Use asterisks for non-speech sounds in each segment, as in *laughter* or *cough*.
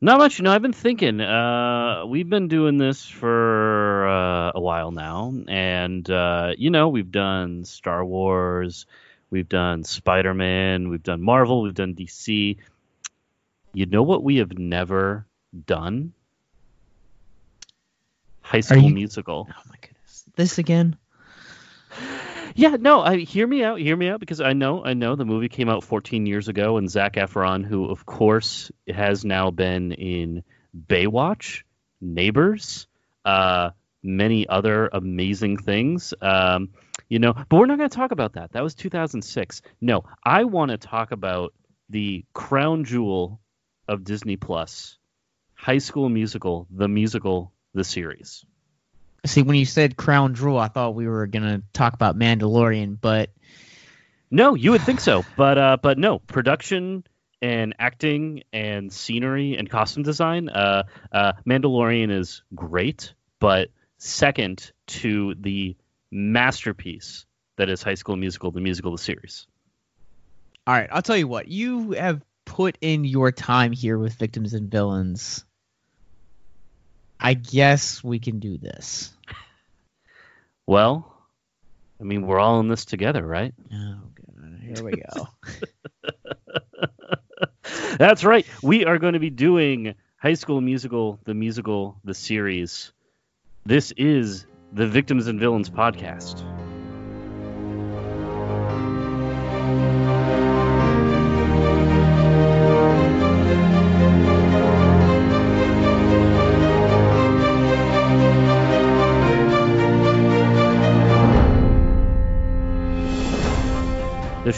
Not much. You know, I've been thinking. Uh, we've been doing this for uh, a while now, and uh, you know, we've done Star Wars, we've done Spider Man, we've done Marvel, we've done DC. You know what we have never done? High School you... Musical. Oh my goodness, this again? Yeah, no, I hear me out, hear me out, because I know, I know the movie came out 14 years ago, and Zac Efron, who of course has now been in Baywatch, Neighbors, uh, many other amazing things. Um, you know, but we're not going to talk about that. That was 2006. No, I want to talk about the crown jewel of Disney Plus, High School Musical, the musical, the series. See, when you said Crown Jewel, I thought we were gonna talk about Mandalorian, but no, you would think so, but uh, but no, production and acting and scenery and costume design. Uh, uh, Mandalorian is great, but second to the masterpiece that is High School Musical, the musical, the series. All right, I'll tell you what. You have put in your time here with victims and villains. I guess we can do this. Well, I mean, we're all in this together, right? Oh, God. Here we go. *laughs* That's right. We are going to be doing High School Musical, the musical, the series. This is the Victims and Villains podcast.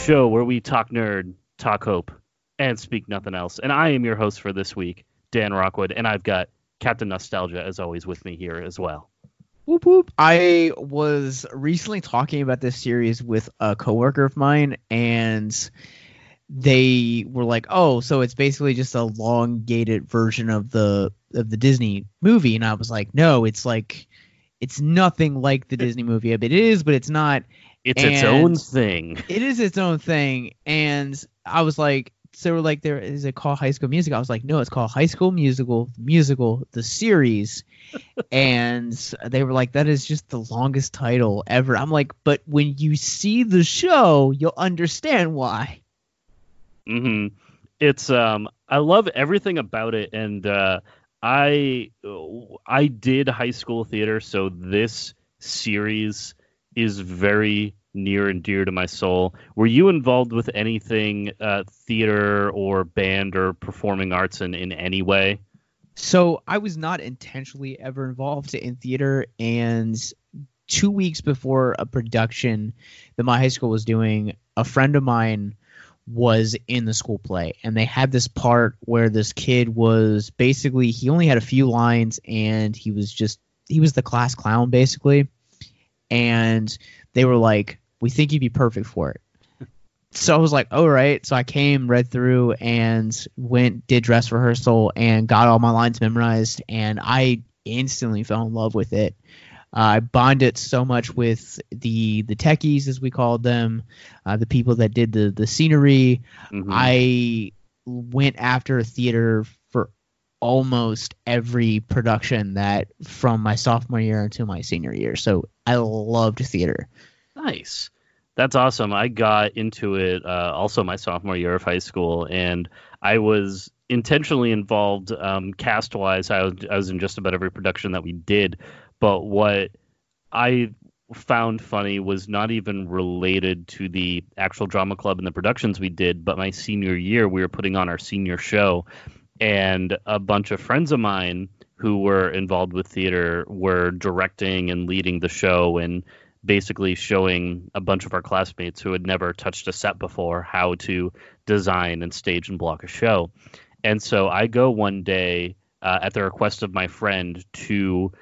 Show where we talk nerd, talk hope, and speak nothing else. And I am your host for this week, Dan Rockwood, and I've got Captain Nostalgia as always with me here as well. Whoop whoop. I was recently talking about this series with a coworker of mine, and they were like, "Oh, so it's basically just a elongated version of the of the Disney movie," and I was like, "No, it's like." It's nothing like the Disney movie. but It is, but it's not. It's And its own thing. it is its own thing. And i was like so we're like there is it called high school music i was like no it's called high school musical musical the series. *laughs* And they were like that is just the longest title ever. I'm like but when you see the show you'll understand why. Mm-hmm. It's um, I love everything about it, and uh, I I did high school theater, so this series is very near and dear to my soul. Were you involved with anything uh, theater or band or performing arts in in any way? So I was not intentionally ever involved in theater, and two weeks before a production that my high school was doing, a friend of mine was in the school play, and they had this part where this kid was basically he only had a few lines, and he was just he was the class clown basically, and they were like, "We think you'd be perfect for it." so I was like, all right. So I came, read through, and went, did dress rehearsal, and got all my lines memorized, and I instantly fell in love with it. Uh, I bonded so much with the the techies, as we called them, uh, the people that did the the scenery. Mhm. I went after theater almost every production that from my sophomore year until my senior year. So I loved theater. Nice. That's awesome. I got into it uh, also my sophomore year of high school, and I was intentionally involved um, cast wise. I was, I was in just about every production that we did. But what I found funny was not even related to the actual drama club and the productions we did, but my senior year, we were putting on our senior show, and a bunch of friends of mine who were involved with theater were directing and leading the show and basically showing a bunch of our classmates who had never touched a set before how to design and stage and block a show. And so I go one day uh, at the request of my friend to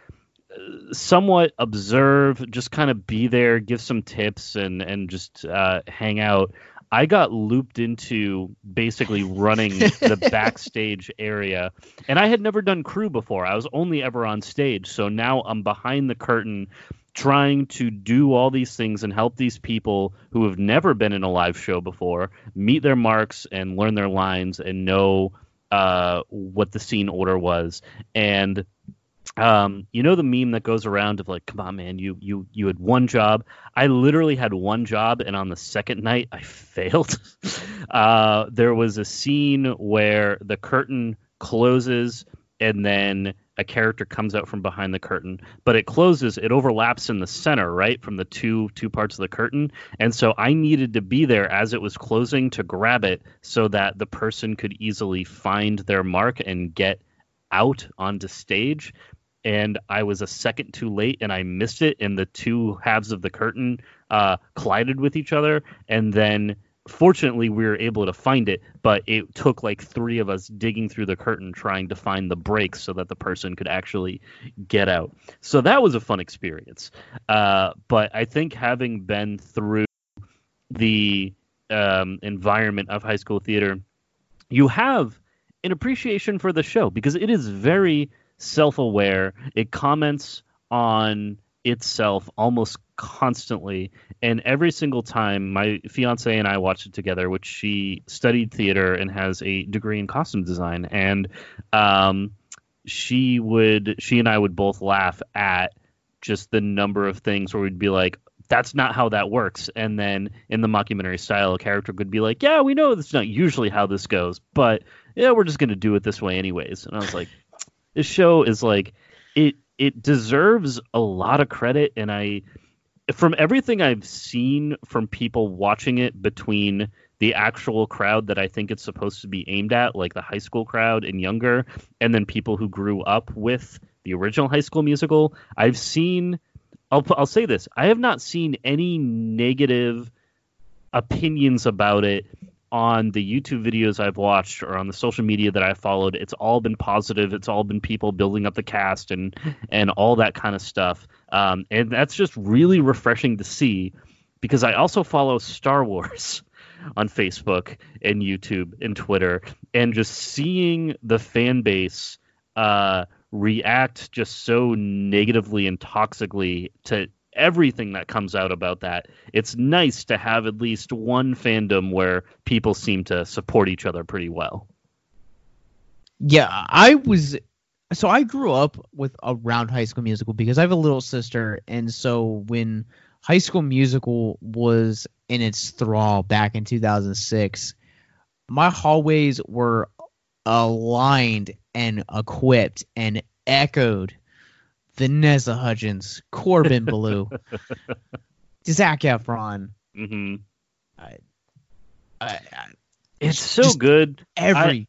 uh, somewhat observe, just kind of be there, give some tips, and and just uh, hang out. I got looped into basically running the *laughs* backstage area, and I had never done crew before. I was only ever on stage, so now I'm behind the curtain, trying to do all these things and help these people who have never been in a live show before meet their marks and learn their lines and know uh, what the scene order was, and um, you know the meme that goes around of like, come on, man, you you you had one job. I literally had one job, and on the second night, I *laughs* failed. uh, there was a scene where the curtain closes, and then a character comes out from behind the curtain, but it closes, it overlaps in the center, right, from the two two parts of the curtain. And so I needed to be there as it was closing to grab it so that the person could easily find their mark and get out onto stage. And I was a second too late and I missed it, and the two halves of the curtain uh, collided with each other. And then fortunately we were able to find it but it took like three of us digging through the curtain trying to find the breaks so that the person could actually get out so that was a fun experience uh, but i think having been through the um, environment of high school theater you have an appreciation for the show because it is very self-aware. It comments on itself almost constantly. And every single time my fiance and I watched it together which she studied theater and has a degree in costume design. And um, she would she and I would both laugh at just the number of things where we'd be like that's not how that works. And then in the mockumentary style a character could be like yeah we know that's not usually how this goes but yeah we're just going to do it this way anyways. And I was like this show is like it it deserves a lot of credit and i from everything i've seen from people watching it between the actual crowd that i think it's supposed to be aimed at like the high school crowd and younger and then people who grew up with the original high school musical i've seen i'll, I'll say this i have not seen any negative opinions about it on the YouTube videos I've watched or on the social media that I followed, it's all been positive. It's all been people building up the cast and *laughs* and all that kind of stuff. Um, and that's just really refreshing to see because I also follow Star Wars *laughs* on Facebook and YouTube and Twitter, and just seeing the fan base uh, react just so negatively and toxically to everything that comes out about that. It's nice to have at least one fandom where people seem to support each other pretty well. Yeah, I was so I grew up with around High School Musical because I have a little sister, and so when High School Musical was in its thrall back in 2006, my hallways were aligned and equipped and echoed Vanessa Hudgens, Corbin *laughs* Bleu, Zac Efron. Mm-hmm. I, I, I, it's so good. Every,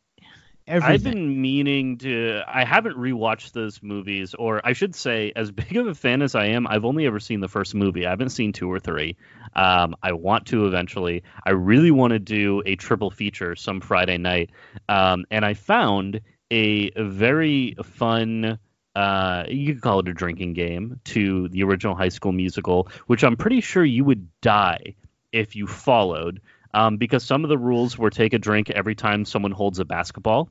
every. I've been meaning to. I haven't rewatched those movies, or I should say, as *laughs* big of a fan as I am, I've only ever seen the first movie. I haven't seen two or three. Um, I want to eventually. I really want to do a triple feature some Friday night, um, and I found a very fun uh, you could call it a drinking game to the original High School Musical, which I'm pretty sure you would die if you followed, um, because some of the rules were take a drink every time someone holds a basketball.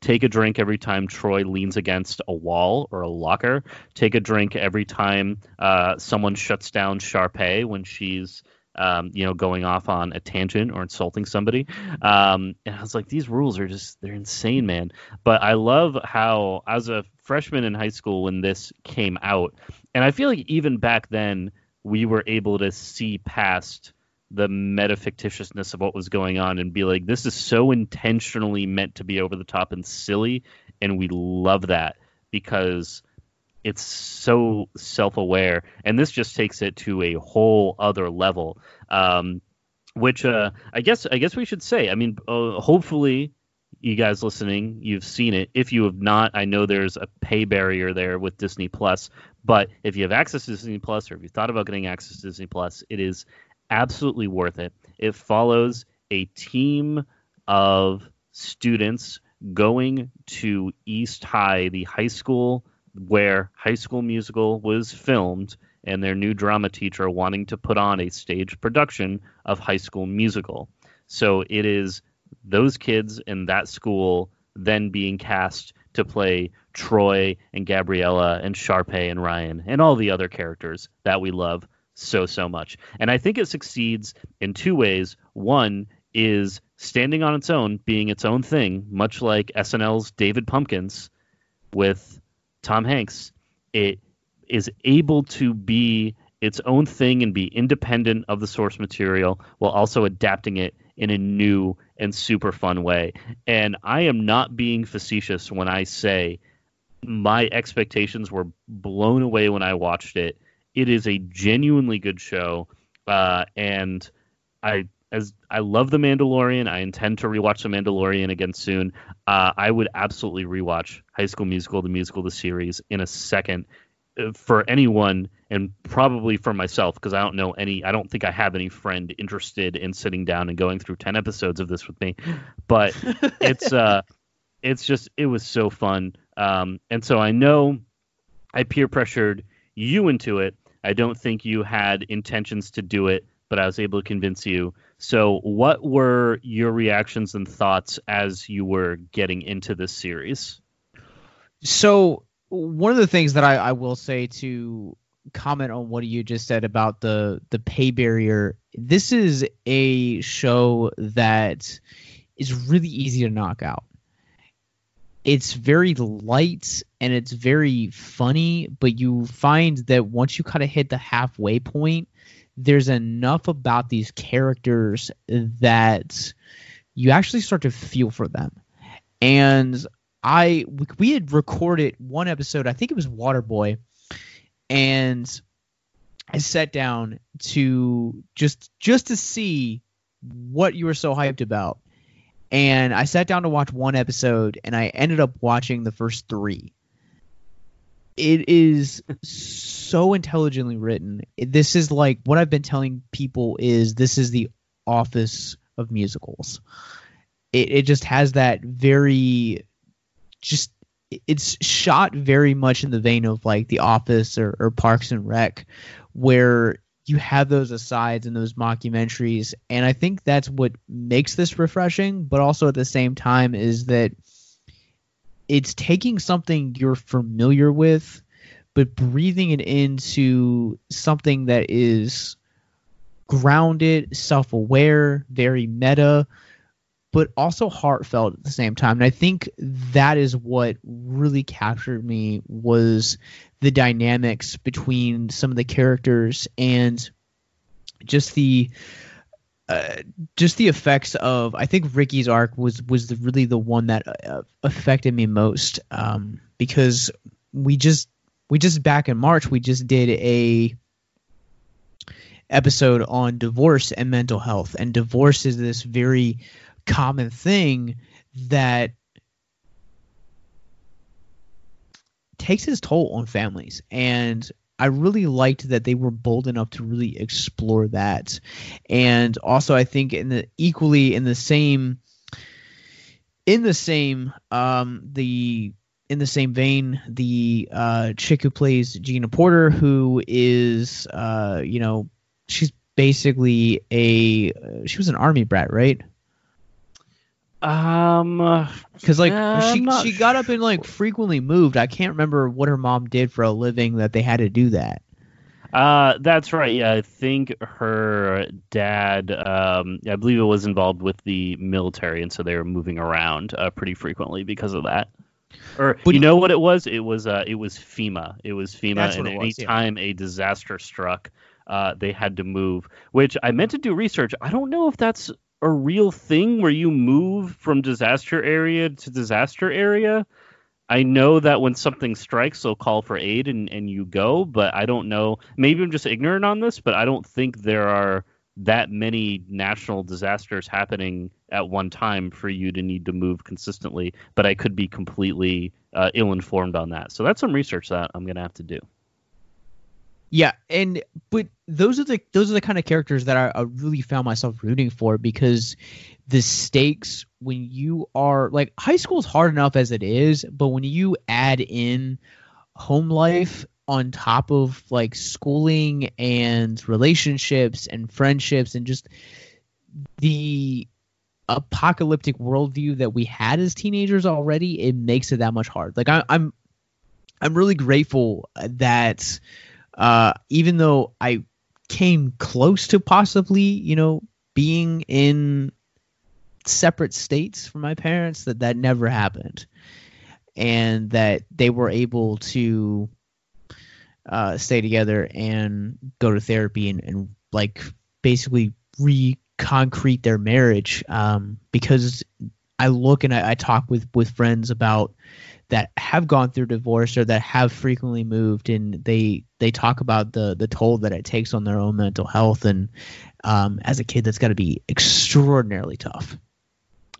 Take a drink every time Troy leans against a wall or a locker. Take a drink every time uh, someone shuts down Sharpay when she's um, you know, going off on a tangent or insulting somebody. Um, and I was like, these rules are just, they're insane, man. But I love how, as a freshman in high school when this came out, and I feel like even back then, we were able to see past the metafictitiousness of what was going on and be like, this is so intentionally meant to be over the top and silly, and we love that because it's so self-aware, and this just takes it to a whole other level. Um, which uh, I guess I guess we should say. I mean, uh, hopefully you guys listening, you've seen it. If you have not, I know there's a pay barrier there with Disney Plus. But if you have access to Disney Plus, or if you thought about getting access to Disney Plus, it is absolutely worth it. It follows a team of students going to East High, the high school where High School Musical was filmed, and their new drama teacher wanting to put on a stage production of High School Musical. So it is those kids in that school then being cast to play Troy and Gabriella and Sharpay and Ryan and all the other characters that we love so so much. And I think it succeeds in two ways. One is standing on its own, being its own thing, much like SNL's David Pumpkins with Tom Hanks. It is able to be its own thing and be independent of the source material while also adapting it in a new and super fun way. And I am not being facetious when I say my expectations were blown away when I watched it. It is a genuinely good show, uh, and I as I love The Mandalorian. I intend to rewatch The Mandalorian again soon. Uh, I would absolutely rewatch High School Musical, the musical, the series in a second for anyone and probably for myself because I don't know any I don't think I have any friend interested in sitting down and going through 10 episodes of this with me but *laughs* it's uh it's just it was so fun. Um and so I know I peer pressured you into it. I don't think you had intentions to do it but I was able to convince you. So what were your reactions and thoughts as you were getting into this series? So one of the things that I, I will say to comment on what you just said about the the pay barrier this is a show that is really easy to knock out. It's very light and it's very funny but you find that once you kind of hit the halfway point there's enough about these characters that you actually start to feel for them. And I we had recorded one episode. I think it was Waterboy, and I sat down to just just to see what you were so hyped about. And I sat down to watch one episode, and I ended up watching the first three. It is so intelligently written. This is like what I've been telling people is this is the office of musicals. It, it just has that very just it's shot very much in the vein of like The Office or, or Parks and Rec, where you have those asides and those mockumentaries, and I think that's what makes this refreshing. But also at the same time is that it's taking something you're familiar with, but breathing it into something that is grounded, self-aware, very meta, but also heartfelt at the same time. And I think that is what really captured me was the dynamics between some of the characters and just the uh, just the effects of I think Ricky's arc was was the, really the one that uh, affected me most um, because we just we just back in March we just did a episode on divorce and mental health and divorce is this very common thing that takes its toll on families and I really liked that they were bold enough to really explore that. And also I think in the equally in the same in the same um the in the same vein, the uh, chick who plays Gina Porter, who is, uh, you know, she's basically a uh, she was an army brat, right? Um, because like she she got up and like frequently moved. I can't remember what her mom did for a living that they had to do that. Uh, that's right. Yeah, I think her dad, um, I believe it was involved with the military, and so they were moving around uh, pretty frequently because of that. Or but, you know what it was? It was uh, it was FEMA. It was FEMA, and anytime yeah. a disaster struck, uh, they had to move. Which I meant to do research. I don't know if that's a real thing where you move from disaster area to disaster area. I know that when something strikes, they'll call for aid and, and you go, but I don't know. Maybe I'm just ignorant on this, but I don't think there are that many national disasters happening at one time for you to need to move consistently. But I could be completely uh, ill informed on that. So that's some research that I'm going to have to do. Yeah, and but those are the those are the kind of characters that I, I really found myself rooting for because the stakes when you are like high school is hard enough as it is, but when you add in home life on top of like schooling and relationships and friendships and just the apocalyptic worldview that we had as teenagers already, it makes it that much hard. Like I, I'm, I'm really grateful that uh, even though I came close to possibly, you know, being in separate states from my parents, that that never happened, and that they were able to uh, stay together and go to therapy and, and like basically re-concrete their marriage. Um, because I look and I, I talk with with friends about that have gone through divorce or that have frequently moved and they they talk about the the toll that it takes on their own mental health. And um, as a kid that's got to be extraordinarily tough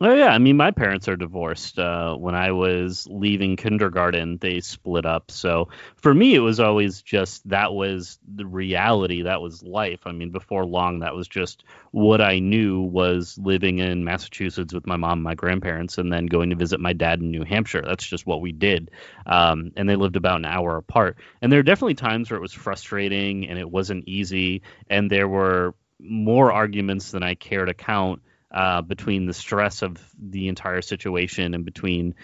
Oh yeah, I mean my parents are divorced. Uh, when I was leaving kindergarten, they split up. So for me, it was always just that was the reality. That was life. I mean, before long, that was just what I knew was living in Massachusetts with my mom and my grandparents, and then going to visit my dad in New Hampshire. That's just what we did. Um, and they lived about an hour apart. And there are definitely times where it was frustrating and it wasn't easy, and there were more arguments than I care to count uh, between the stress of the entire situation and between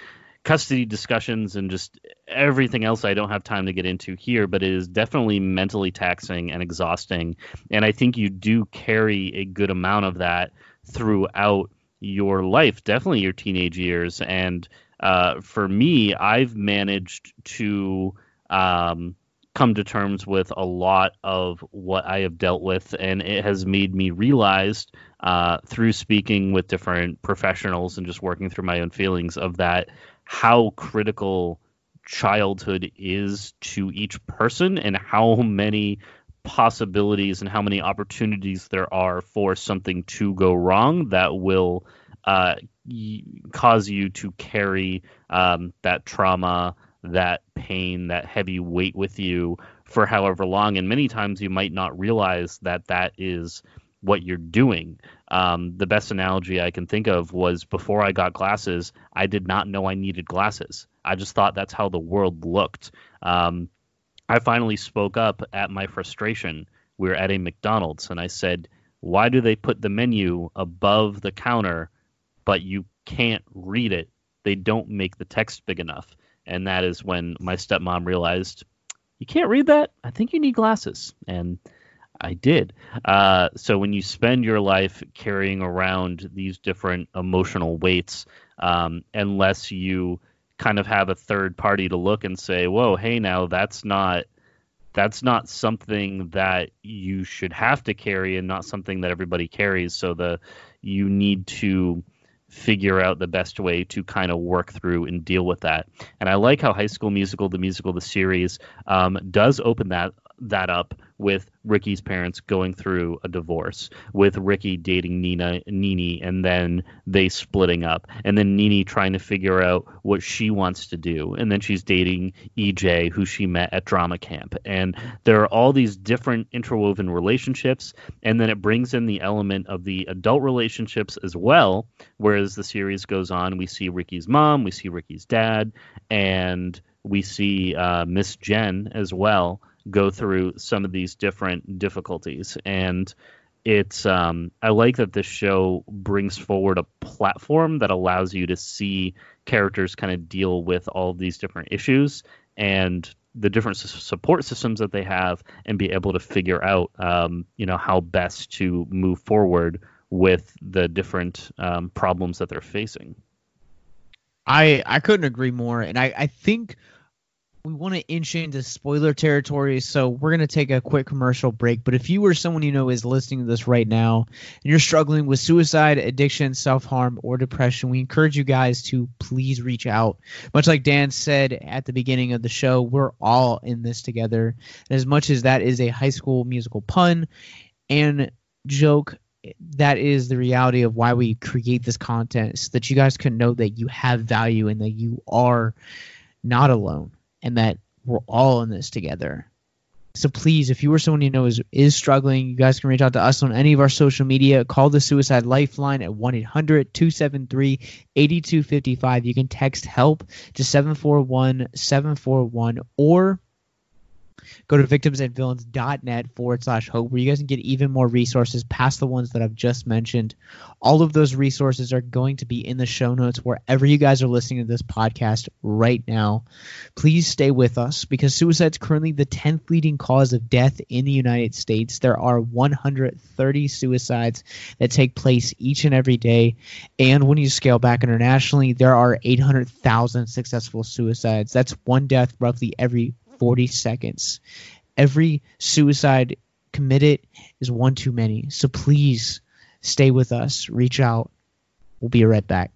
custody discussions and just everything else I don't have time to get into here, but it is definitely mentally taxing and exhausting. And I think you do carry a good amount of that throughout your life, definitely your teenage years. And uh, for me, I've managed to um, come to terms with a lot of what I have dealt with, and it has made me realize uh, through speaking with different professionals and just working through my own feelings of that how critical childhood is to each person and how many possibilities and how many opportunities there are for something to go wrong that will uh, cause you to carry um, that trauma, that pain, that heavy weight with you for however long. And many times you might not realize that that is what you're doing. Um, the best analogy I can think of was before I got glasses, I did not know I needed glasses. I just thought that's how the world looked. Um, I finally spoke up at my frustration. We were at a McDonald's, and I said, Why do they put the menu above the counter, but you can't read it? They don't make the text big enough. And that is when my stepmom realized, You can't read that? I think you need glasses. And I did. Uh, so when you spend your life carrying around these different emotional weights, um, unless you kind of have a third party to look and say, "Whoa, hey, now that's not that's not something that you should have to carry, and not something that everybody carries." So the you need to figure out the best way to kind of work through and deal with that. And I like how High School Musical, the musical, the series, um, does open that that up with Ricky's parents going through a divorce, with Ricky dating Nina Nini and then they splitting up, and then Nini trying to figure out what she wants to do, and then she's dating EJ who she met at drama camp. And there are all these different interwoven relationships, and then it brings in the element of the adult relationships as well, whereas the series goes on, we see Ricky's mom, we see Ricky's dad, and we see uh, Miss Jen as well go through some of these different difficulties and it's um, I like that this show brings forward a platform that allows you to see characters kind of deal with all these different issues and the different support systems that they have and be able to figure out um, you know how best to move forward with the different um, problems that they're facing. I I couldn't agree more, and I I think we want to inch into spoiler territory, so we're going to take a quick commercial break. But if you or someone you know is listening to this right now and you're struggling with suicide, addiction, self harm, or depression, we encourage you guys to please reach out. Much like Dan said at the beginning of the show, we're all in this together. And as much as that is a high school musical pun and joke, that is the reality of why we create this content so that you guys can know that you have value and that you are not alone and that we're all in this together. So please, if you or someone you know is is struggling, you guys can reach out to us on any of our social media. Call the Suicide Lifeline at 1-800-273-8255. You can text help to 741-741 or go to victimsandvillains.net forward slash hope where you guys can get even more resources past the ones that I've just mentioned. All of those resources are going to be in the show notes wherever you guys are listening to this podcast right now. Please stay with us because suicide is currently the 10th leading cause of death in the United States. There are 130 suicides that take place each and every day. And when you scale back internationally, there are 800,000 successful suicides. That's one death roughly every 40 seconds. Every suicide committed is one too many. So please stay with us. Reach out. We'll be right back.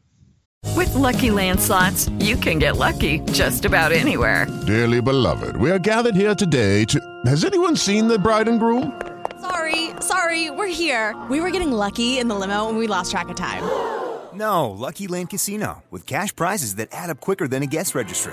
With LuckyLand Slots, you can get lucky just about anywhere. Dearly beloved, we are gathered here today to. Has anyone seen the bride and groom? Sorry, sorry, we're here. We were getting lucky in the limo and we lost track of time. *gasps* No, Lucky Land Casino, with cash prizes that add up quicker than a guest registry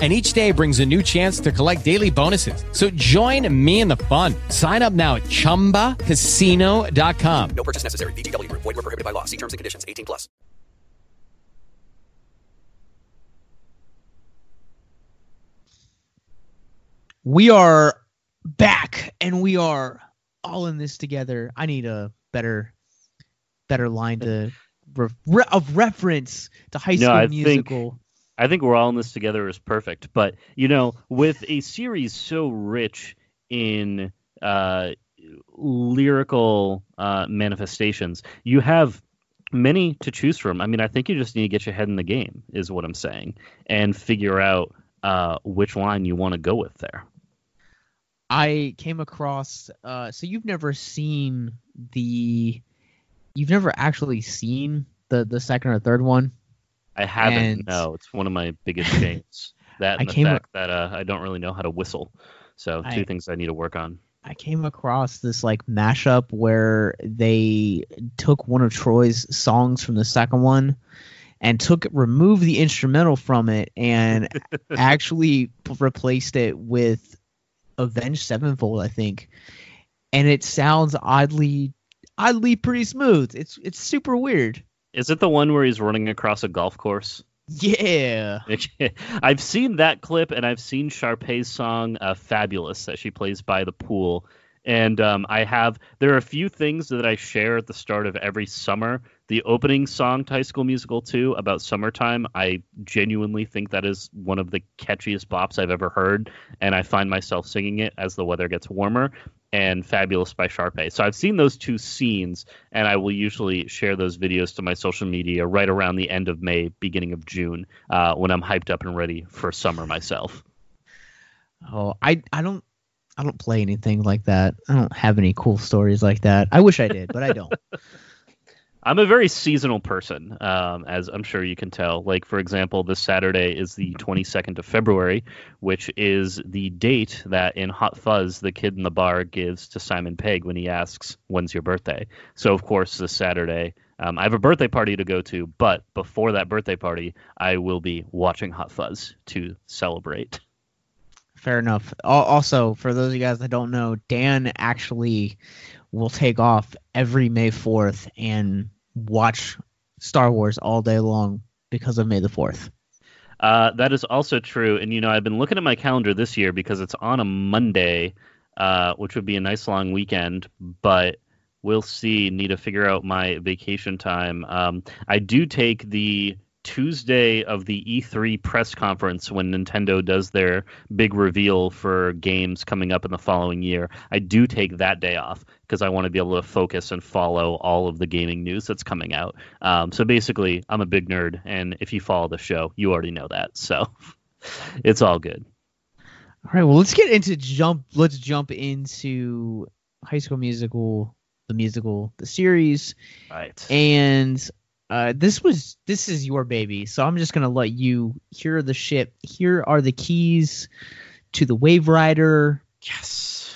and each day brings a new chance to collect daily bonuses. So join me in the fun. Sign up now at ChumbaCasino.com. No purchase necessary. VGW. Void were prohibited by law. See terms and conditions. 18 plus. We are back, and we are all in this together. I need a better, better line to re- of reference to High School no, Musical. Think I think we're all in this together is perfect. But you know, with a series so rich in uh, lyrical uh, manifestations, you have many to choose from. I mean, I think you just need to get your head in the game, is what I'm saying, and figure out uh, which line you want to go with there. I came across. Uh, so you've never seen the, you've never actually seen the the second or third one. I haven't. And no, it's one of my biggest games. *laughs* That and I the fact that uh, I don't really know how to whistle. So two I, things I need to work on. I came across this like mashup where they took one of Troy's songs from the second one and took removed the instrumental from it and *laughs* actually replaced it with Avenged Sevenfold, I think. And it sounds oddly oddly pretty smooth. It's it's super weird. Is it the one where he's running across a golf course? Yeah. *laughs* I've seen that clip and I've seen Sharpay's song uh, Fabulous that she plays by the pool. And um, I have, there are a few things that I share at the start of every summer. The opening song to High School Musical 2 about summertime, I genuinely think that is one of the catchiest bops I've ever heard. And I find myself singing it as the weather gets warmer and Fabulous by Sharpay. So I've seen those two scenes, and I will usually share those videos to my social media right around the end of May, beginning of June, uh, when I'm hyped up and ready for summer myself. Oh, I I don't I don't play anything like that. I don't have any cool stories like that. I wish I did, but I don't. *laughs* I'm a very seasonal person, um, as I'm sure you can tell. Like, for example, this Saturday is the 22nd of February, which is the date that in Hot Fuzz the kid in the bar gives to Simon Pegg when he asks, When's your birthday? So, of course, this Saturday, um, I have a birthday party to go to, but before that birthday party, I will be watching Hot Fuzz to celebrate. Fair enough. Also, for those of you guys that don't know, Dan actually will take off every May 4th and watch Star Wars all day long because of May the Fourth. Uh, that is also true. And, you know, I've been looking at my calendar this year because it's on a Monday, uh, which would be a nice long weekend, but we'll see. Need to figure out my vacation time. Um, I do take the Tuesday of the E3 press conference when Nintendo does their big reveal for games coming up in the following year. I do take that day off because I want to be able to focus and follow all of the gaming news that's coming out. Um, so basically, I'm a big nerd, and if you follow the show, you already know that. So *laughs* it's all good. All right, well, let's get into jump. Let's jump into High School Musical, the musical, the series. Right. And uh, this was this is your baby, so I'm just gonna let you. Here are the ship. Here are the keys to the Waverider. Yes.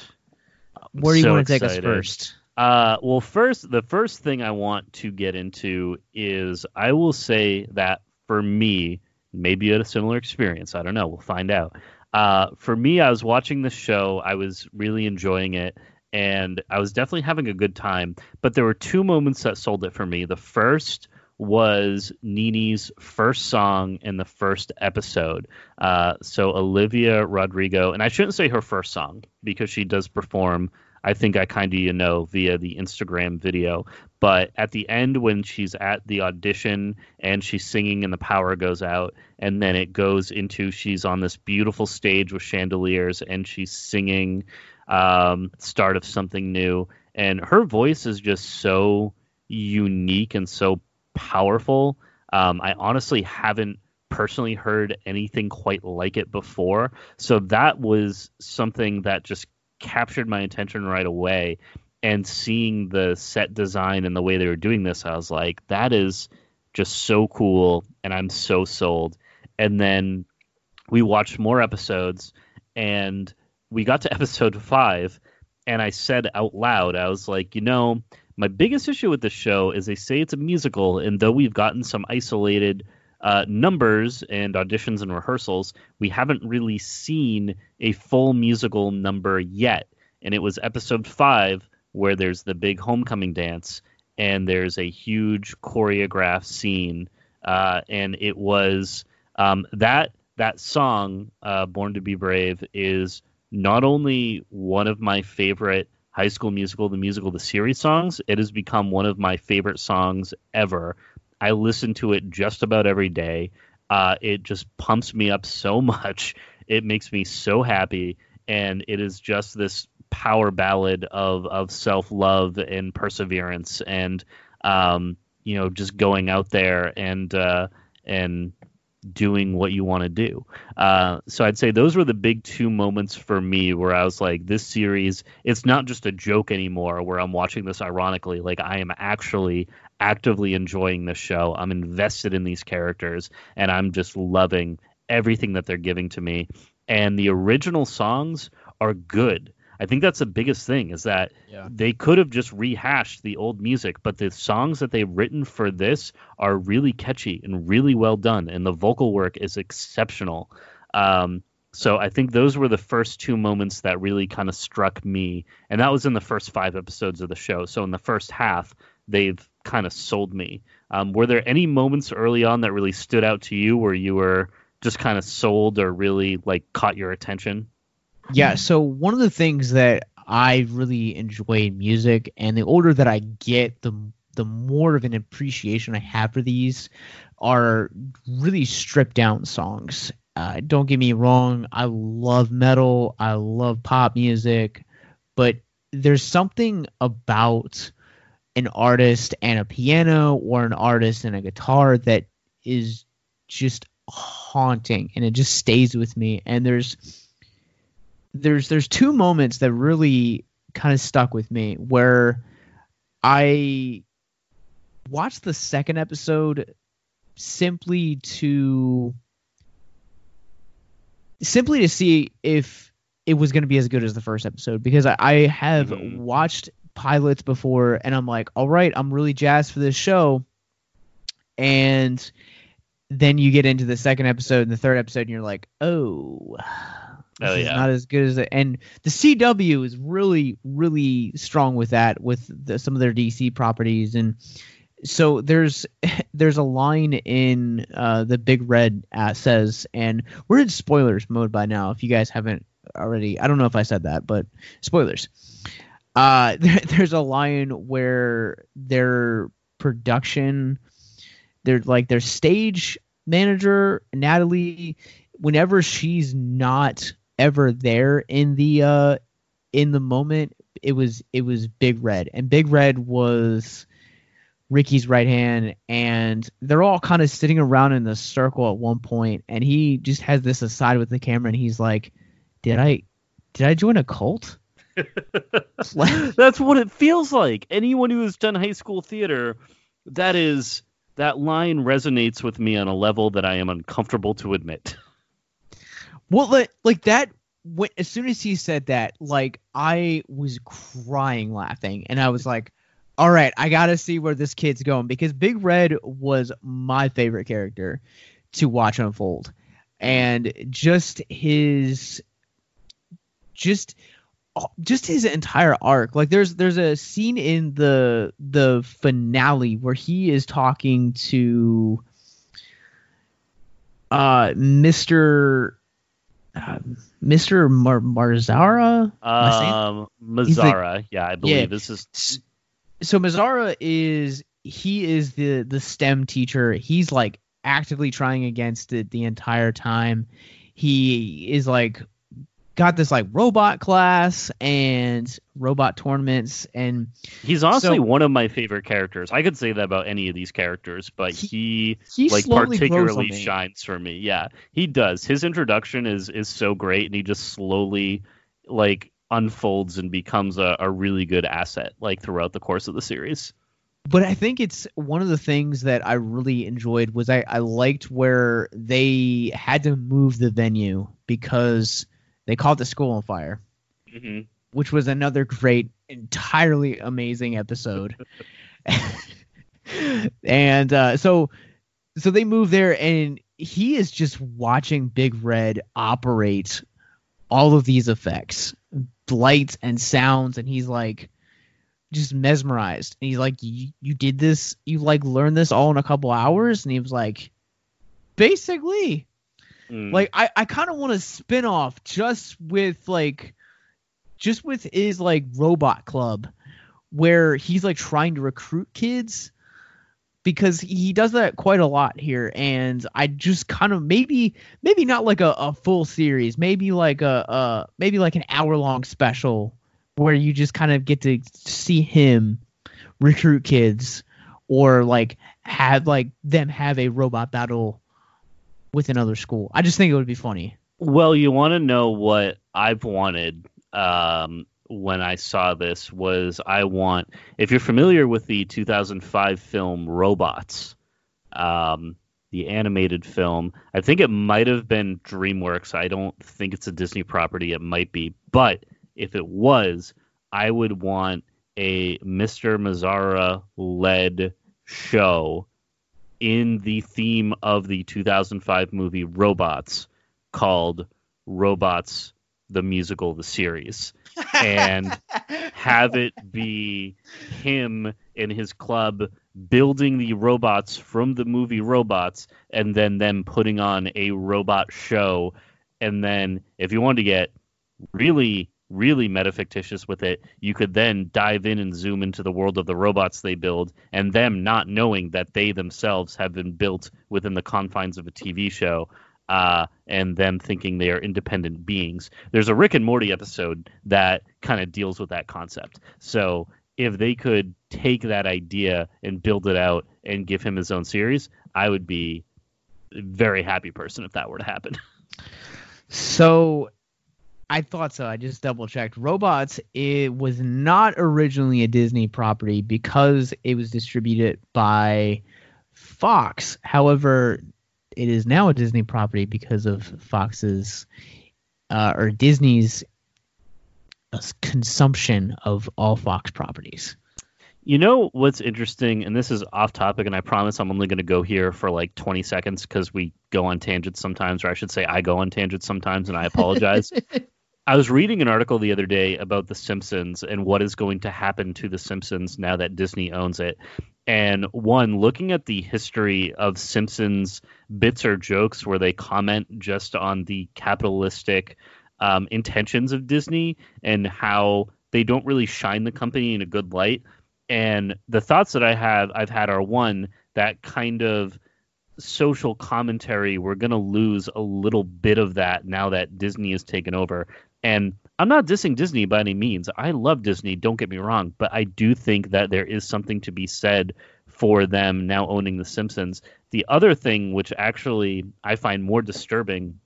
Where do you so want to take excited. us first? Uh, well, first, the first thing I want to get into is I will say that for me, maybe you had a similar experience. I don't know. We'll find out. Uh, for me, I was watching the show. I was really enjoying it, and I was definitely having a good time. But there were two moments that sold it for me. The first was Nini's first song in the first episode. Uh, so Olivia Rodrigo, and I shouldn't say her first song because she does perform. I think I kind of you know via the Instagram video. But at the end, when she's at the audition and she's singing and the power goes out, and then it goes into she's on this beautiful stage with chandeliers and she's singing um, "Start of Something New," and her voice is just so unique and so powerful. Um, I honestly haven't personally heard anything quite like it before. So that was something that just captured my attention right away. And seeing the set design and the way they were doing this, I was like, that is just so cool. And I'm so sold. And then we watched more episodes and we got to *laughs* episode five. And I said out loud, I was like, you know, my biggest issue with the show is they say it's a musical, and though we've gotten some isolated uh, numbers and auditions and rehearsals, we haven't really seen a full musical number yet. And it was episode five where there's the big homecoming dance, and there's a huge choreographed scene, uh, and it was um, that that song, uh, "Born to Be Brave," is not only one of my favorite High School Musical, the musical, the series songs. It has become one of my favorite songs ever. I listen to it just about every day. Uh, it just pumps me up so *laughs* much. It makes me so happy, and it is just this power ballad of of self love and perseverance, and um, you know, just going out there and uh, and doing what you want to do. Uh, so I'd say those were the big two moments for me where I was like, this series, it's not just a joke anymore where I'm watching this ironically. Like, I am actually actively enjoying the show. I'm invested in these characters and I'm just loving everything that they're giving to me. And the original songs are good. I think that's the biggest thing is that Yeah. they could have just rehashed the old music, but the songs that they've written for this are really catchy and really well done, and the vocal work is exceptional. Um, so I think those were the first two moments that really kind of struck me, and that was in the first five episodes of the show. So in the first half, they've kind of sold me. Um, were there any moments early on that really stood out to you where you were just kind of sold or really like caught your attention? Yeah, so one of the things that I really enjoy in music, and the older that I get, the the more of an appreciation I have for these are really stripped down songs. Uh, don't get me wrong, I love metal, I love pop music, but there's something about an artist and a piano or an artist and a guitar that is just haunting and it just stays with me and there's there's there's two moments that really kind of stuck with me where I watched the second episode simply to simply to see if it was going to be as good as the first episode because I, I have mm-hmm. watched pilots before and I'm like, all right, I'm really jazzed for this show, and then you get into the second episode and the third episode and you're like, oh, Oh, yeah. not as good as it. And the CW is really, really strong with that, with the, some of their DC properties, and so there's *laughs* there's a line in uh, the Big Red uh, says, and we're in spoilers mode by now. If you guys haven't already, I don't know if I said that, but spoilers. Uh, *laughs* there, there's a line where their production, their like their stage manager Natalie, whenever she's not ever there in the uh in the moment, it was it was Big Red, and Big Red was Ricky's right hand, and they're all kind of sitting around in the circle at one point, and he just has this aside with the camera, and he's like, "Did I, did I join a cult?" *laughs* That's what it feels like. Anyone who has done high school theater, that is that line resonates with me on a level that I am uncomfortable to admit. *laughs* Well, like, like that. When, as soon as he said that, like I was crying laughing, and I was like, "All right, I gotta see where this kid's going," because Big Red was my favorite character to watch unfold, and just his, just just his entire arc like there's there's a scene in the the finale where he is talking to uh mr uh, mr Mar- marzara? Um mazzara like, yeah i believe yeah. this is so mazzara is he is the the stem teacher. He's like actively trying against it the entire time. He is like got this like robot class and robot tournaments and he's honestly so, one of my favorite characters. I could say that about any of these characters but he, he, he like particularly shines for me. Yeah he does. His introduction is is so great and he just slowly like unfolds and becomes a, a really good asset like throughout the course of the series. But I think it's one of the things that I really enjoyed was I, I liked where they had to move the venue because they called the school on fire, mm-hmm. which was another great, entirely amazing episode. *laughs* and uh, so, so they move there, and he is just watching Big Red operate all of these effects, lights and sounds, and he's like just mesmerized. And he's like, "You did this? You like learned this all in a couple hours?" And he was like, "Basically." Mm. Like I, I kind of want a spin off just with like just with his like robot club where he's like trying to recruit kids because he does that quite a lot here and i just kind of maybe maybe not like a, a full series maybe like a, a maybe like an hour long special where you just kind of get to see him recruit kids or like have like them have a robot battle with another school. I just think it would be funny. Well, you want to know what I've wanted um, when I saw this was I want if you're familiar with the 2005 film Robots, um, the animated film. I think it might have been DreamWorks. I don't think it's a Disney property. It might be, but if it was, I would want a Mr. Mazzara led show in the theme of the 2005 movie Robots called Robots the Musical, the series. and *laughs* have it be him and his club building the robots from the movie Robots and then them putting on a robot show. And then if you wanted to get really really metafictitious with it, you could then dive in and zoom into the world of the robots they build and them not knowing that they themselves have been built within the confines of a TV show. Uh, and them thinking they are independent beings. There's a Rick and Morty episode that kind of deals with that concept. So if they could take that idea and build it out and give him his own series, I would be a very happy person if that were to happen. So I thought so. I just double checked. Robots it was not originally a Disney property because it was distributed by Fox. However, it is now a Disney property because of Fox's uh, or Disney's uh, consumption of all Fox properties. You know what's interesting, and this is off topic, and I promise I'm only going to go here for like 20 seconds because we go on tangents sometimes, or I should say, I go on tangents sometimes, and I apologize. *laughs* I was reading an article the other day about The Simpsons and what is going to happen to The Simpsons now that Disney owns it. And one, looking at the history of Simpsons bits or jokes where they comment just on the capitalistic um, intentions of Disney and how they don't really shine the company in a good light. And the thoughts that I have I've had are one that kind of social commentary we're going to lose a little bit of that now that Disney has taken over. And I'm not dissing Disney by any means. I love Disney, don't get me wrong, but I do think that there is something to be said for them now owning The Simpsons. The other thing, which actually I find more disturbing,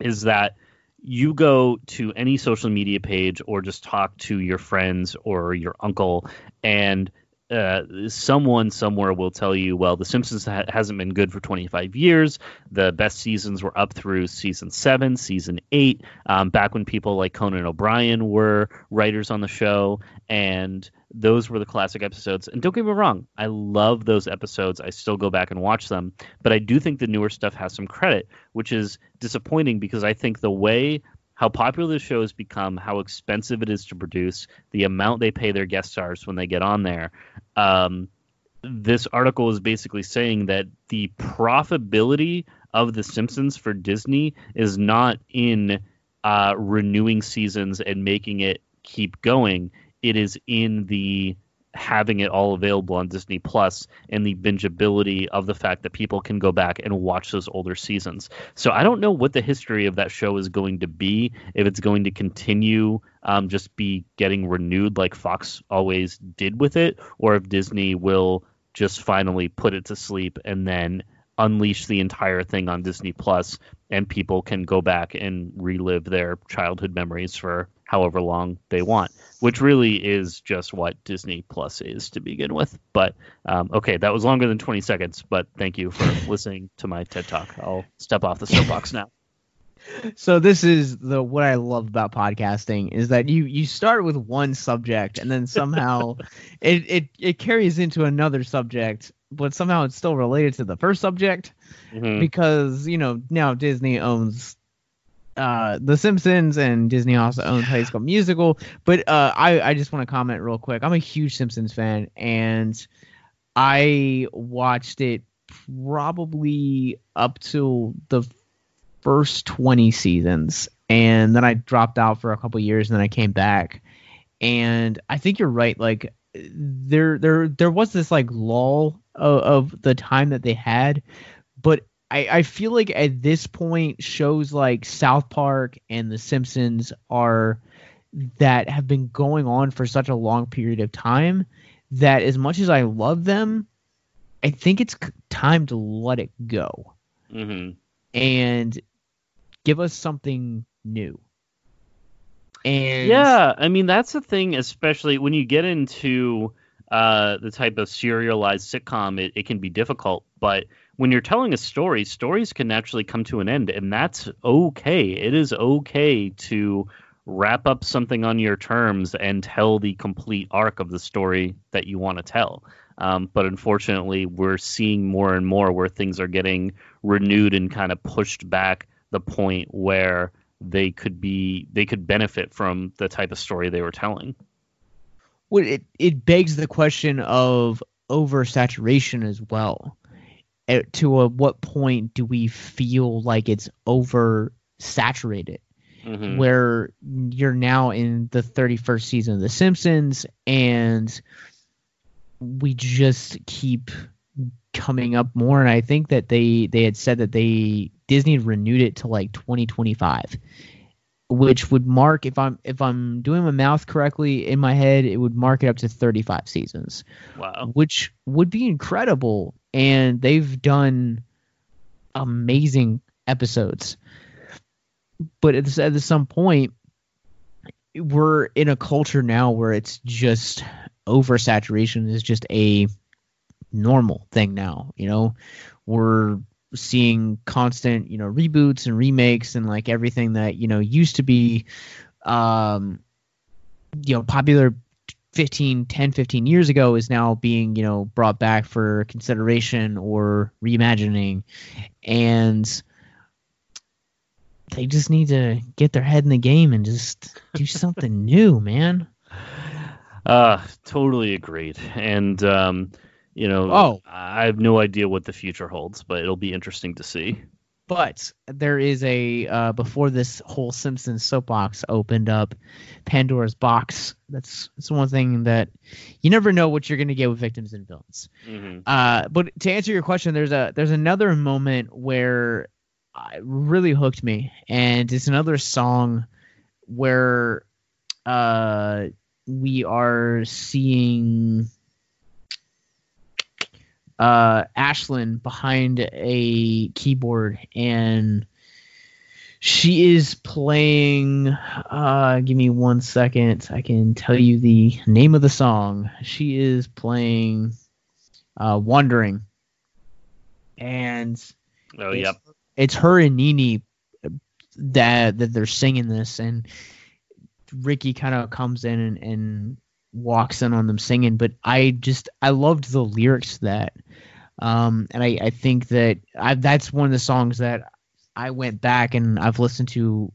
is that you go to any social media page or just talk to your friends or your uncle and uh, someone somewhere will tell you, well, The Simpsons ha- hasn't been good for 25 years. The best seasons were up through season seven, season eight, um, back when people like Conan O'Brien were writers on the show. And those were the classic episodes. And don't get me wrong, I love those episodes. I still go back and watch them. But I do think the newer stuff has some credit, which is disappointing because I think the way how popular the show has become, how expensive it is to produce, the amount they pay their guest stars when they get on there. Um, this article is basically saying that the profitability of The Simpsons for Disney is not in uh, renewing seasons and making it keep going. It is in the having it all available on Disney Plus and the bingeability of the fact that people can go back and watch those older seasons. So I don't know what the history of that show is going to be. If it's going to continue um, just be getting renewed like Fox always did with it, or if Disney will just finally put it to sleep and then unleash the entire thing on Disney Plus and people can go back and relive their childhood memories for however long they want, which really is just what Disney Plus is to begin with. But um, okay, that was longer than 20 seconds, but thank you for *laughs* listening to my TED Talk. I'll step off the soapbox now. *laughs* So this is the what I love about podcasting is that you you start with one subject and then somehow *laughs* it, it it carries into another subject, but somehow it's still related to the first subject Mhm. because you know now Disney owns uh The Simpsons and Disney also owns High School Musical. But uh I I just want to comment real quick. I'm a huge Simpsons fan and I watched it probably up to the first 20 seasons and then I dropped out for a couple years and then I came back and I think you're right like there there there was this like lull of, of the time that they had but I, I feel like at this point shows like South Park and The Simpsons are that have been going on for such a long period of time that as much as I love them, I think it's time to let it go hmm and give us something new. And Yeah, I mean that's the thing, especially when you get into uh, the type of serialized sitcom, it, it can be difficult. But when you're telling a story, stories can naturally come to an end, and that's okay. It is okay to wrap up something on your terms and tell the complete arc of the story that you want to tell. Um, but unfortunately, we're seeing more and more where things are getting renewed and kind of pushed back the point where they could be they could benefit from the type of story they were telling. well, it it begs the question of oversaturation as well. At, to a, what point do we feel like it's oversaturated? Mhm. where you're now in the 31st season of The Simpsons, and we just keep coming up more. And I think that they they had said that they Disney renewed it to like 2025, which would mark if I'm if I'm doing my math correctly in my head, it would mark it up to 35 seasons Wow. which would be incredible. And they've done amazing episodes. But at, at some point, we're in a culture now where it's just oversaturation is just a normal thing now. You know, we're seeing constant, you know, reboots and remakes and like everything that, you know, used to be um you know popular 15 10 15 years ago is now being you know brought back for consideration or reimagining and they just need to get their head in the game and just do something *laughs* new man Uh, totally agreed. And um, you know, Oh. I have no idea what the future holds, but it'll be interesting to see. But there is a uh, before this whole Simpsons soapbox opened up, Pandora's box. That's that's one thing that you never know what you're gonna get with victims and villains. Mm-hmm. Uh, but to answer your question, there's a there's another moment where uh, really hooked me, and it's another song where uh, we are seeing uh, Ashlyn behind a keyboard, and she is playing. Uh, give me one second. I can tell you the name of the song. She is playing uh, "Wondering," and Oh, it's, yep. it's her and Nini that that they're singing this, and Ricky kind of comes in and, and walks in on them singing. But I just I loved the lyrics to that, um, and I I think that I that's one of the songs that I went back and I've listened to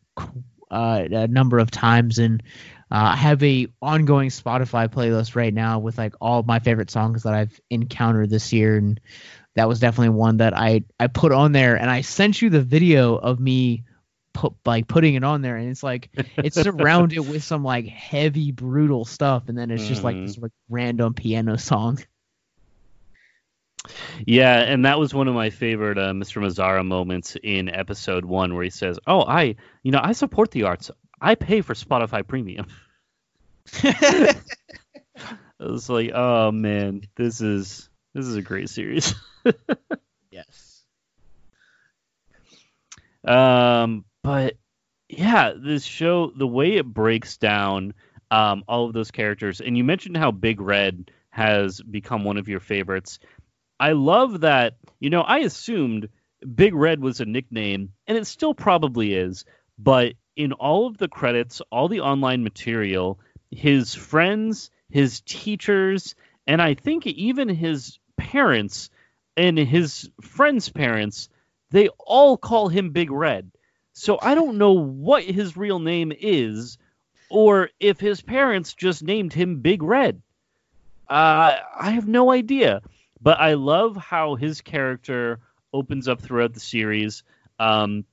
uh, a number of times and. Uh, I have a ongoing Spotify playlist right now with like all my favorite songs that I've encountered this year, and that was definitely one that I I put on there. And I sent you the video of me put by putting it on there, and it's like it's *laughs* surrounded with some like heavy brutal stuff, and then it's just like Mhm. this like random piano song. Yeah, and that was one of my favorite uh, Mr. Mazzara moments in episode one, where he says, "Oh, I, you know, I support the arts. I pay for Spotify Premium." *laughs* I was like, "Oh man, this is this is a great series." *laughs* yes. Um, but yeah, this show, the way it breaks down um, all of those characters, and you mentioned how Big Red has become one of your favorites. I love that. You know, I assumed Big Red was a nickname, and it still probably is. But in all of the credits, all the online material, his friends, his teachers, and I think even his parents and his friends' parents, they all call him Big Red. So I don't know what his real name is, or if his parents just named him Big Red. Uh, I have no idea. But I love how his character opens up throughout the series. Um,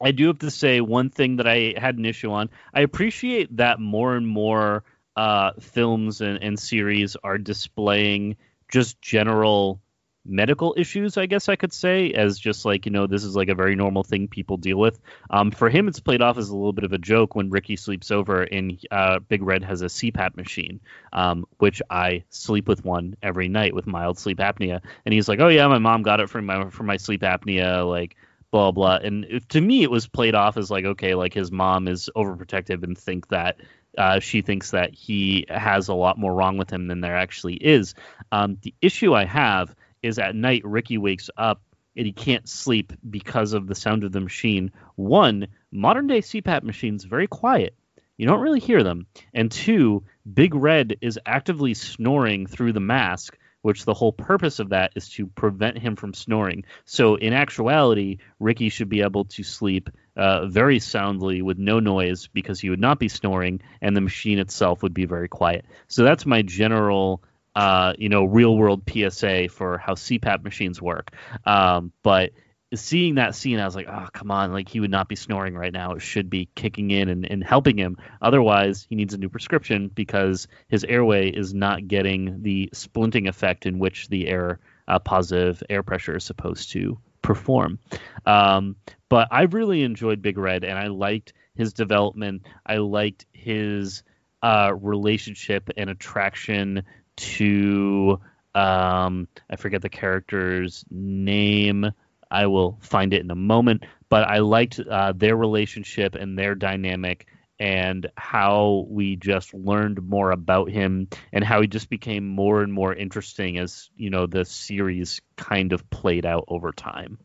I do have to say one thing that I had an issue on. I appreciate that more and more uh, films and, and series are displaying just general medical issues, I guess I could say, as just like, you know, this is like a very normal thing people deal with. Um, for him, it's played off as a little bit of a joke when Ricky sleeps over and uh, Big Red has a CPAP machine, um, which I sleep with one every night with mild sleep apnea. And he's like, oh, yeah, my mom got it for my, for my sleep apnea, like, blah, blah. And if, to me, it was played off as like, okay, like his mom is overprotective and think that uh, she thinks that he has a lot more wrong with him than there actually is. Um, the issue I have is at night Ricky wakes up and he can't sleep because of the sound of the machine. One, modern day CPAP machines very quiet. You don't really hear them. And two, Big Red is actively snoring through the mask, which the whole purpose of that is to prevent him from snoring. So in actuality, Ricky should be able to sleep uh, very soundly with no noise because he would not be snoring, and the machine itself would be very quiet. So that's my general uh, you know, real world PSA for how CPAP machines work. Um, but seeing that scene, I was like, oh, come on, like he would not be snoring right now. It should be kicking in and, and helping him. Otherwise, he needs a new prescription because his airway is not getting the splinting effect in which the air uh, positive air pressure is supposed to perform. Um, but I really enjoyed Big Red and I liked his development. I liked his uh, relationship and attraction to um, I forget the character's name. I will find it in a moment. But I liked uh, their relationship and their dynamic and how we just learned more about him and how he just became more and more interesting as you know the series kind of played out over time.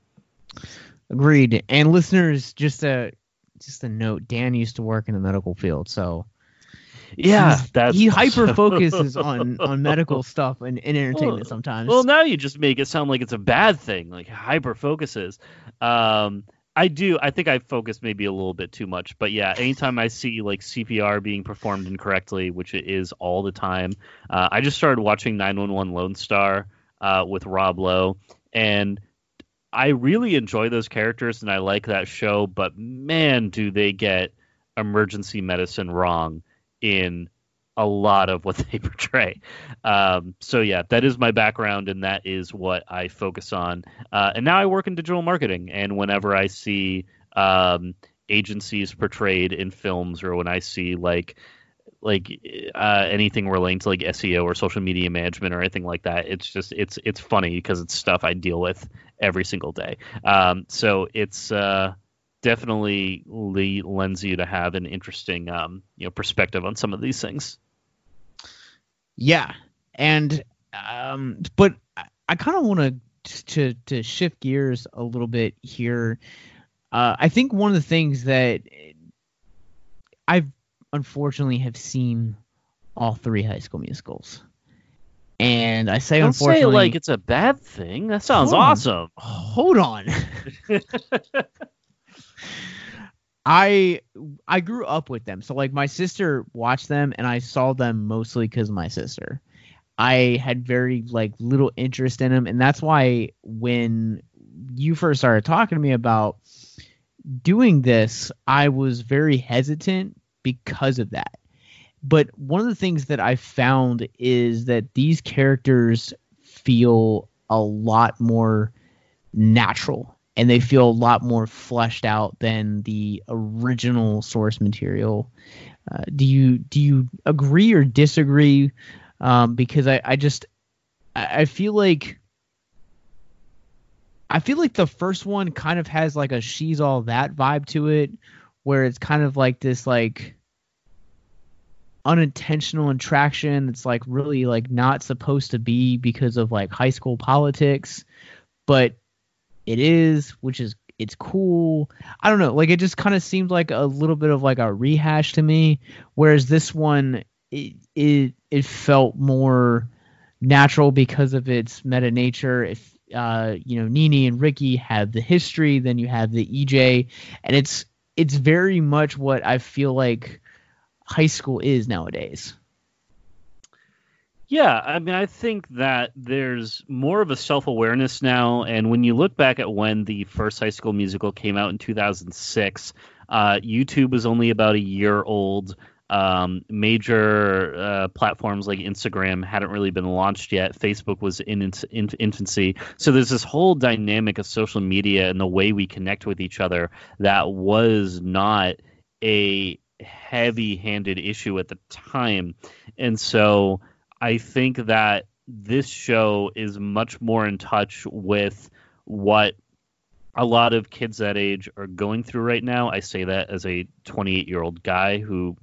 Agreed. And listeners, just a just a note: Dan used to work in the medical field, so Yeah, that's he *laughs* hyper focuses on on medical stuff and, and entertainment sometimes. Well, now you just make it sound like it's a bad thing, like hyper focuses. Um, I do. I think I focus maybe a little bit too much, but yeah. Anytime I see like CPR being performed incorrectly, which it is all the time, uh, I just started watching 911 Lone Star uh, with Rob Lowe, and I really enjoy those characters and I like that show. But man, do they get emergency medicine wrong in a lot of what *laughs* they portray. Um, so yeah, that is my background, and that is what I focus on. Uh, and now I work in digital marketing, and whenever I see um, agencies portrayed in films, or when I see like like uh, anything relating to like SEO or social media management or anything like that, it's just it's it's funny because it's stuff I deal with every single day. Um, so it's uh, definitely lends you to have an interesting um, you know perspective on some of these things. Yeah, and um, but I, I kind of want to to to shift gears a little bit here. Uh, I think one of the things that I've unfortunately have seen all three High School Musicals, and I say Don't unfortunately, say like it's a bad thing. That sounds Hold on. awesome. hold on. *laughs* *laughs* I I grew up with them. So like my sister watched them and I saw them mostly cuz my sister. I had very like little interest in them and that's why when you first started talking to me about doing this, I was very hesitant because of that. But one of the things that I found is that these characters feel a lot more natural and they feel a lot more fleshed out than the original source material. Uh, do you do you agree or disagree? Um, because I, I just I I feel like I feel like the first one kind of has like a she's all that vibe to it, where it's kind of like this like unintentional attraction it's like really like not supposed to be because of like high school politics but it is which is it's cool i don't know like it just kind of seemed like a little bit of like a rehash to me whereas this one it it, it felt more natural because of its meta nature if uh you know Nini and Ricky have the history then you have the EJ and it's it's very much what I feel like high school is nowadays. Yeah, I mean, I think that there's more of a self awareness now. And when you look back at when the first High School Musical came out in 2006, uh, YouTube was only about a year old. Um, major uh, platforms like Instagram hadn't really been launched yet. Facebook was in its in- infancy. So there's this whole dynamic of social media and the way we connect with each other that was not a heavy handed issue at the time. And so I think that this show is much more in touch with what a lot of kids that age are going through right now. I say that as a 28 year old guy who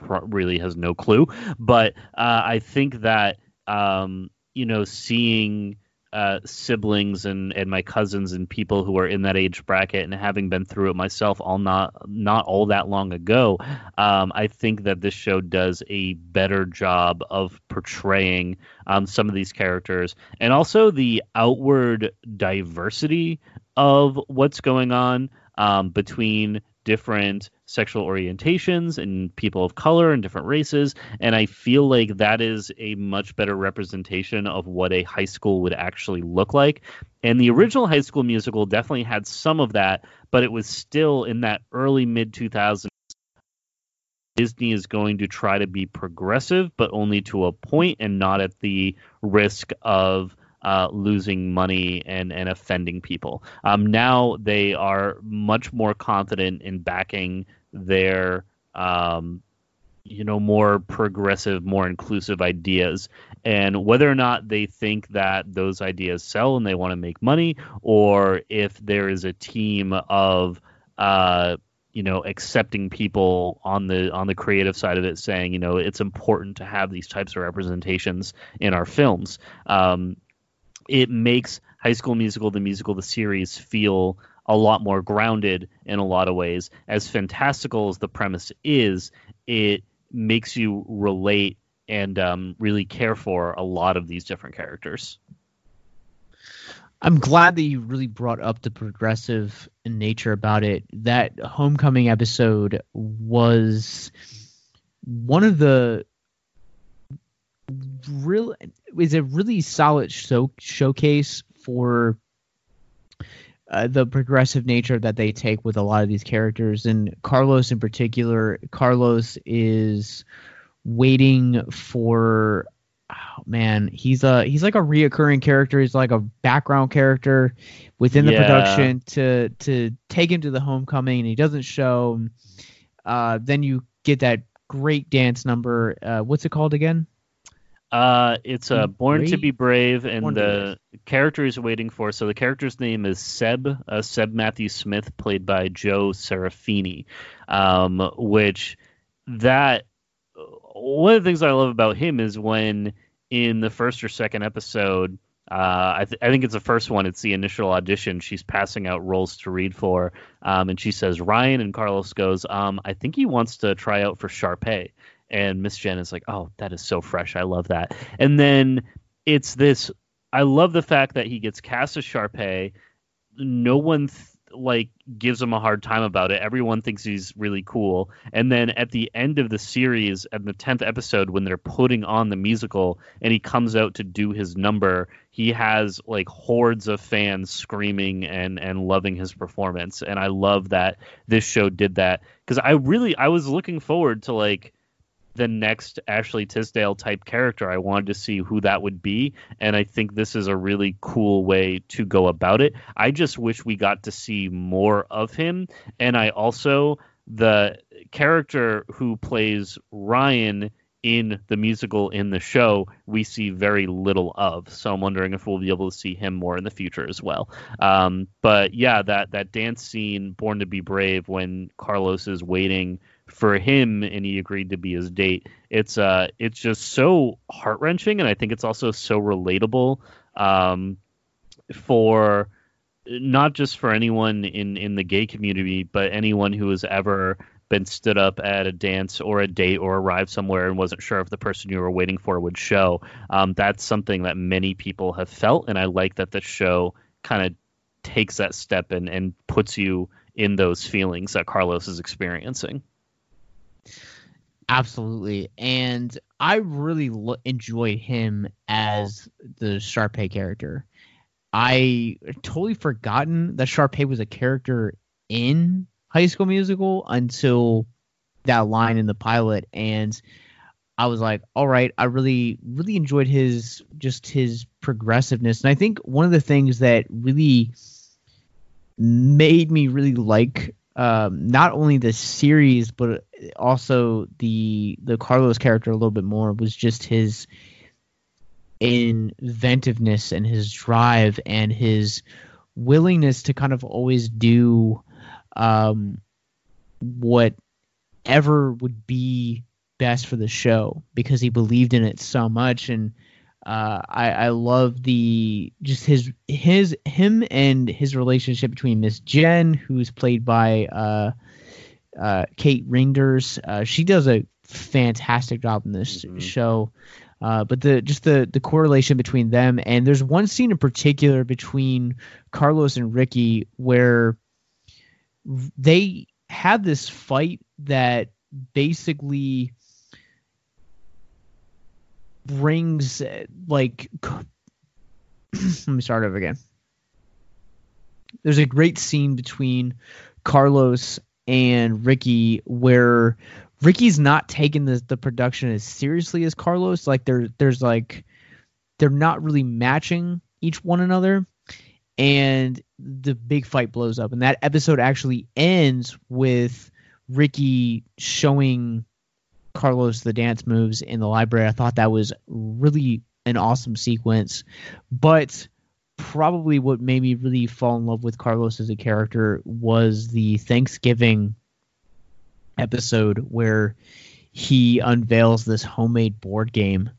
really has no clue. But uh, I think that, um, you know, seeing uh, siblings and, and my cousins and people who are in that age bracket and having been through it myself all not not all that long ago, um, I think that this show does a better job of portraying um, some of these characters and also the outward diversity of what's going on um, between different sexual orientations and people of color and different races. And I feel like that is a much better representation of what a high school would actually look like. And the original high school musical definitely had some of that, but it was still in that early mid 2000s. Disney is going to try to be progressive, but only to a point and not at the risk of uh, losing money and, and offending people. Um, now they are much more confident in backing their um, you know more progressive more inclusive ideas and whether or not they think that those ideas sell and they want to make money or if there is a team of uh, you know accepting people on the on the creative side of it saying you know it's important to have these types of representations in our films um, it makes high school musical the musical the series feel a lot more grounded in a lot of ways. As fantastical as the premise is, it makes you relate and um, really care for a lot of these different characters. I'm glad that you really brought up the progressive nature about it. That homecoming episode was one of the real is a really solid show, showcase for uh, the progressive nature that they take with a lot of these characters, and Carlos in particular. Carlos is waiting for. Oh, man, he's a he's like a reoccurring character. He's like a background character within the Yeah. production to to take him to the homecoming, and he doesn't show. Uh, then you get that great dance number. Uh, what's it called again? Uh, it's uh, Born to be Brave, and Born the character he's waiting for. So the character's name is Seb, uh, Seb Matthew Smith, played by Joe Serafini. Um, which that one of the things I love about him is when in the first or second episode. Uh, I, th- I think it's the first one. It's the initial audition. She's passing out roles to read for, um, and she says Ryan, and Carlos goes, um, "I think he wants to try out for Sharpay." And Miss Jen is like, "Oh, that is so fresh. I love that." And then it's this. I love the fact that he gets cast as Sharpay. No one th- like gives him a hard time about it. Everyone thinks he's really cool. And then at the end of the series, at the tenth episode, when they're putting on the musical, and he comes out to do his number, he has like hordes of fans screaming and and loving his performance. And I love that this show did that because I really I was looking forward to like the next Ashley Tisdale type character. I wanted to see who that would be, and I think this is a really cool way to go about it. I just wish we got to see more of him, and I also the character who plays Ryan in the musical in the show we see very little of so i'm wondering if we'll be able to see him more in the future as well um, but yeah that that dance scene born to be brave when carlos is waiting for him and he agreed to be his date. It's uh it's just so heart-wrenching and i think it's also so relatable um for not just for anyone in in the gay community but anyone who has ever been stood up at a dance or a date or arrived somewhere and wasn't sure if the person you were waiting for would show. Um, that's something that many people have felt and i like that the show kind of takes that step and, and puts you in those feelings that carlos is experiencing Absolutely, and I really lo- enjoyed him as the Sharpay character. I totally forgotten that Sharpay was a character in High School Musical until that line in the pilot, and I was like, all right, I really, really enjoyed his just his progressiveness, and I think one of the things that really made me really like um, not only the series but also the the Carlos character a little bit more was just his inventiveness and his drive and his willingness to kind of always do um, whatever would be best for the show because he believed in it so much. And uh, I, I love the just his his him and his relationship between Miss Jen, who's played by uh, uh, Kate Reinders. Uh, she does a fantastic job in this show. Uh, but the just the the correlation between them and there's one scene in particular between Carlos and Ricky where they have this fight that basically brings like *clears throat* let me start over again. There's a great scene between Carlos and Ricky where Ricky's not taking the the production as seriously as Carlos. Like there there's like they're not really matching each one another and the big fight blows up and that episode actually ends with Ricky showing Carlos the dance moves in the library. I thought that was really an awesome sequence. But probably what made me really fall in love with Carlos as a character was the Thanksgiving episode where he unveils this homemade board game.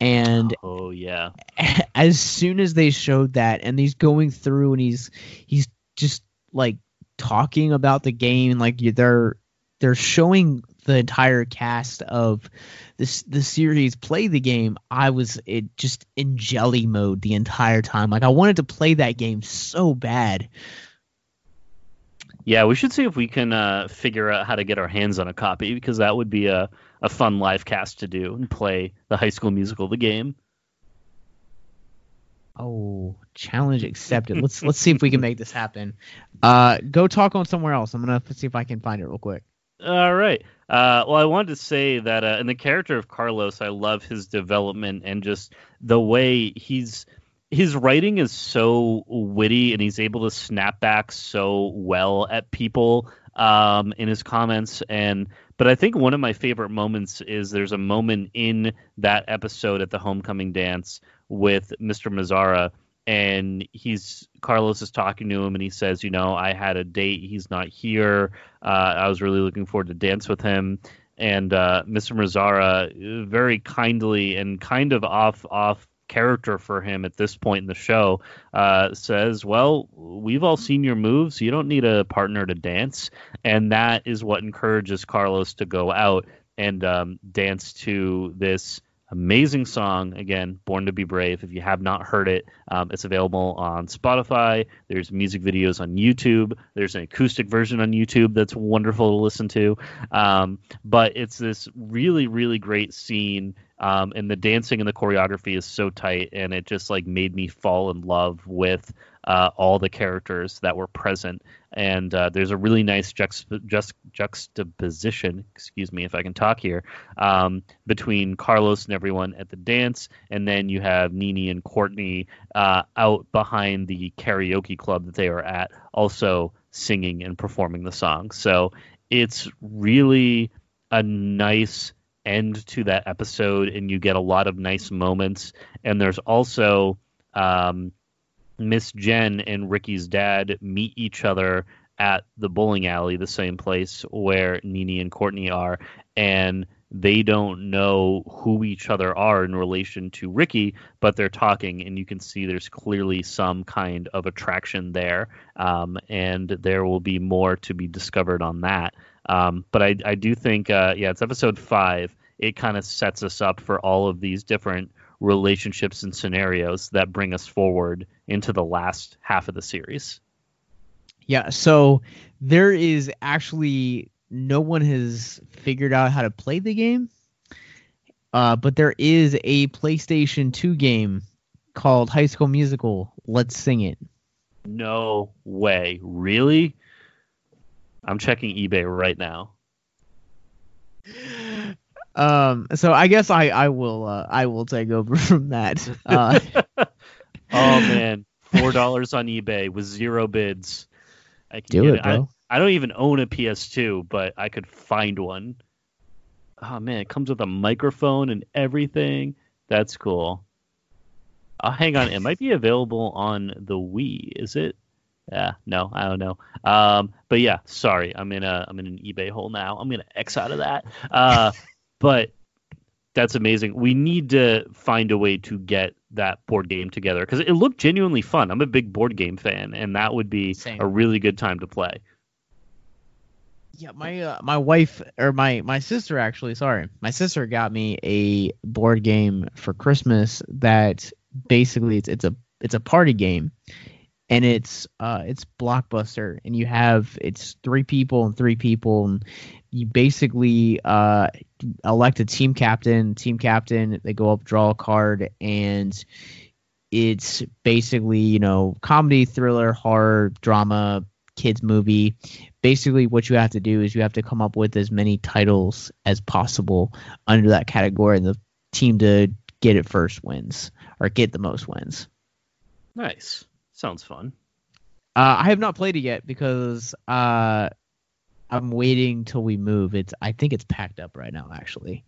And oh yeah *laughs* as soon as they showed that and he's going through and he's he's just like talking about the game like they're they're showing the entire cast of this the series play the game i was it just in jelly mode the entire time like i wanted to play that game so bad Yeah, we should see if we can uh, figure out how to get our hands on a copy because that would be a, a fun live cast to do and play the High School Musical, the game. Oh, challenge accepted. let's let's see if we can make this happen. Uh, go talk on somewhere else. I'm gonna see if I can find it real quick. All right. Uh, well, I wanted to say that uh, in the character of Carlos, I love his development and just the way he's his writing is so witty and he's able to snap back so well at people um, in his comments and but I think one of my favorite moments is there's a moment in that episode at the homecoming dance with Mr. Mazzara and he's Carlos is talking to him and he says, you know, I had a date, he's not here. Uh, I was really looking forward to dance with him. And uh, Mr. Mazzara very kindly and kind of off off character for him at this point in the show uh, says, "Well, we've all seen your moves. You don't need a partner to dance," and that is what encourages Carlos to go out and um, dance to this amazing song. Again born to be brave. If you have not heard it um, it's available on spotify. There's music videos on youtube. There's an acoustic version on youtube that's wonderful to listen to. Um, but it's this really really great scene. Um, and the dancing and the choreography is so tight and it just like made me fall in love with uh, all the characters that were present and uh, there's a really nice juxt- just juxtaposition excuse me if i can talk here um, between carlos and everyone at the dance. And then you have nini and courtney uh, out behind the karaoke club that they are at also singing and performing the song. So it's really a nice end to that episode and you get a lot of nice moments. And there's also um, miss jen and ricky's dad meet each other at the bowling alley the same place where nini and courtney are and they don't know who each other are in relation to ricky but they're talking and you can see there's clearly some kind of attraction there um, and there will be more to be discovered on that um, but I, I do think, uh, yeah, it's episode five. It kind of sets us up for all of these different relationships and scenarios that bring us forward into the last half of the series. Yeah, so there is actually no one has figured out how to play the game, uh, but there is a PlayStation 2 game called High School Musical. Let's sing it. No way, really? I'm checking eBay right now. *laughs* Um, so I guess I I will uh, I will take over *laughs* from that. Uh, *laughs* oh man, four dollars on eBay with zero bids. I can Do get it, bro. I, I don't even own a PS2, but I could find one. Oh man, it comes with a microphone and everything. That's cool. Uh, hang on, it might be available on the Wii. Is it? Yeah, no, I don't know. Um, but yeah, sorry, I'm in a I'm in an eBay hole now. I'm gonna X out of that. Uh, but that's amazing. We need to find a way to get that board game together because it looked genuinely fun. I'm a big board game fan, and that would be Same. a really good time to play. yeah, my uh, my wife or my my sister actually, sorry, my sister got me a board game for Christmas that basically it's it's a it's a party game, and it's uh it's blockbuster, and you have it's three people and three people, and you basically uh elect a team captain. Team captain, they go up, draw a card, and it's basically you know comedy, thriller, horror, drama, kids movie. Basically, what you have to do is you have to come up with as many titles as possible under that category, and the team to get it first wins or get the most wins. Nice, sounds fun. Uh, I have not played it yet because uh, I'm waiting till we move. It's I think it's packed up right now, actually.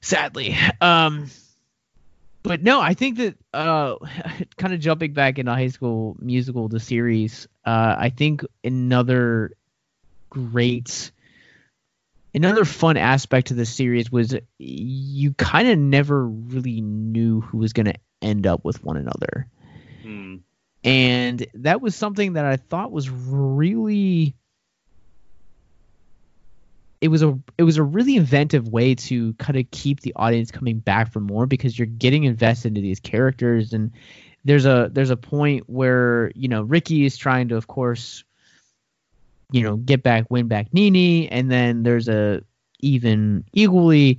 Sadly, um, but no, I think that uh, *laughs* kind of jumping back into High School Musical, the series. Uh, I think another great, another fun aspect to the series was you kind of never really knew who was going to end up with one another Hmm. and that was something that I thought was really it was a it was a really inventive way to kind of keep the audience coming back for more because you're getting invested into these characters. And there's a there's a point where you know Ricky is trying to of course you know get back win back Nini and then there's a even equally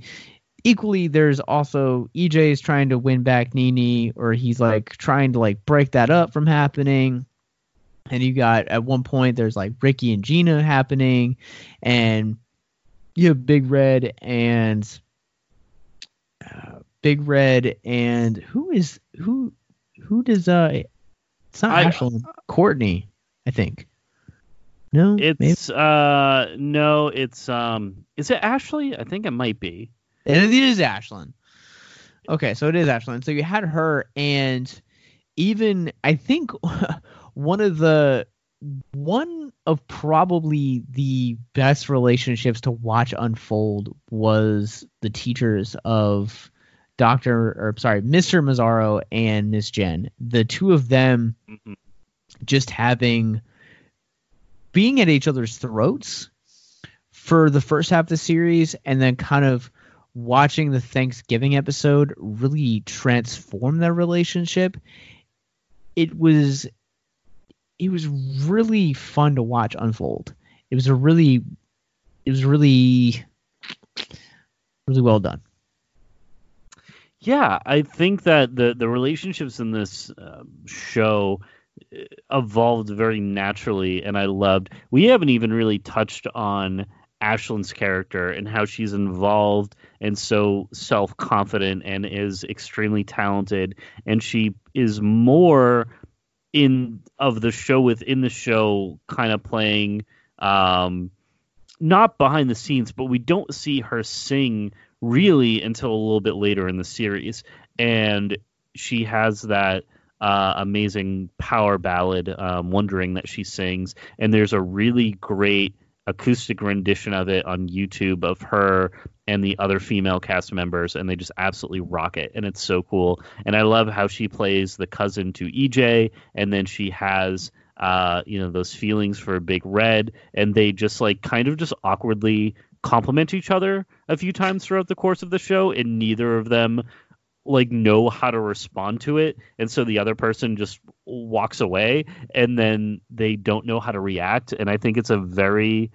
equally, there's also EJ is trying to win back Nini, or he's like trying to like break that up from happening. And you got at one point there's like Ricky and Gina happening, and you have Big Red and uh, Big Red and who is who who does uh it's not I- Ashlyn Courtney I think no It's uh no, it's um is it Ashley? I think it might be. It is Ashlyn. Okay, so it is Ashlyn. So you had her, and even I think *laughs* one of the one of probably the best relationships to watch unfold was the teachers of Doctor or sorry, Mr. Mazzara and Miss Jen. The two of them mm-hmm. just having being at each other's throats for the first half of the series and then kind of watching the Thanksgiving episode really transform their relationship. It was it was really fun to watch unfold. It was a really it was really really well done. Yeah, I think that the the relationships in this uh, show uh, evolved very naturally, and I loved. We haven't even really touched on Ashlyn's character and how she's involved and so self confident and is extremely talented, and she is more in of the show within the show, kind of playing. Um, not behind the scenes, but we don't see her sing really until a little bit later in the series. And she has that uh, amazing power ballad, um, Wondering, that she sings. And there's a really great acoustic rendition of it on YouTube of her and the other female cast members, and they just absolutely rock it. And it's so cool. And I love how she plays the cousin to EJ, and then she has uh, you know, those feelings for Big Red, and they just like kind of just awkwardly compliment each other a few times throughout the course of the show, and neither of them like know how to respond to it, and so the other person just walks away, and then they don't know how to react, and I think it's a very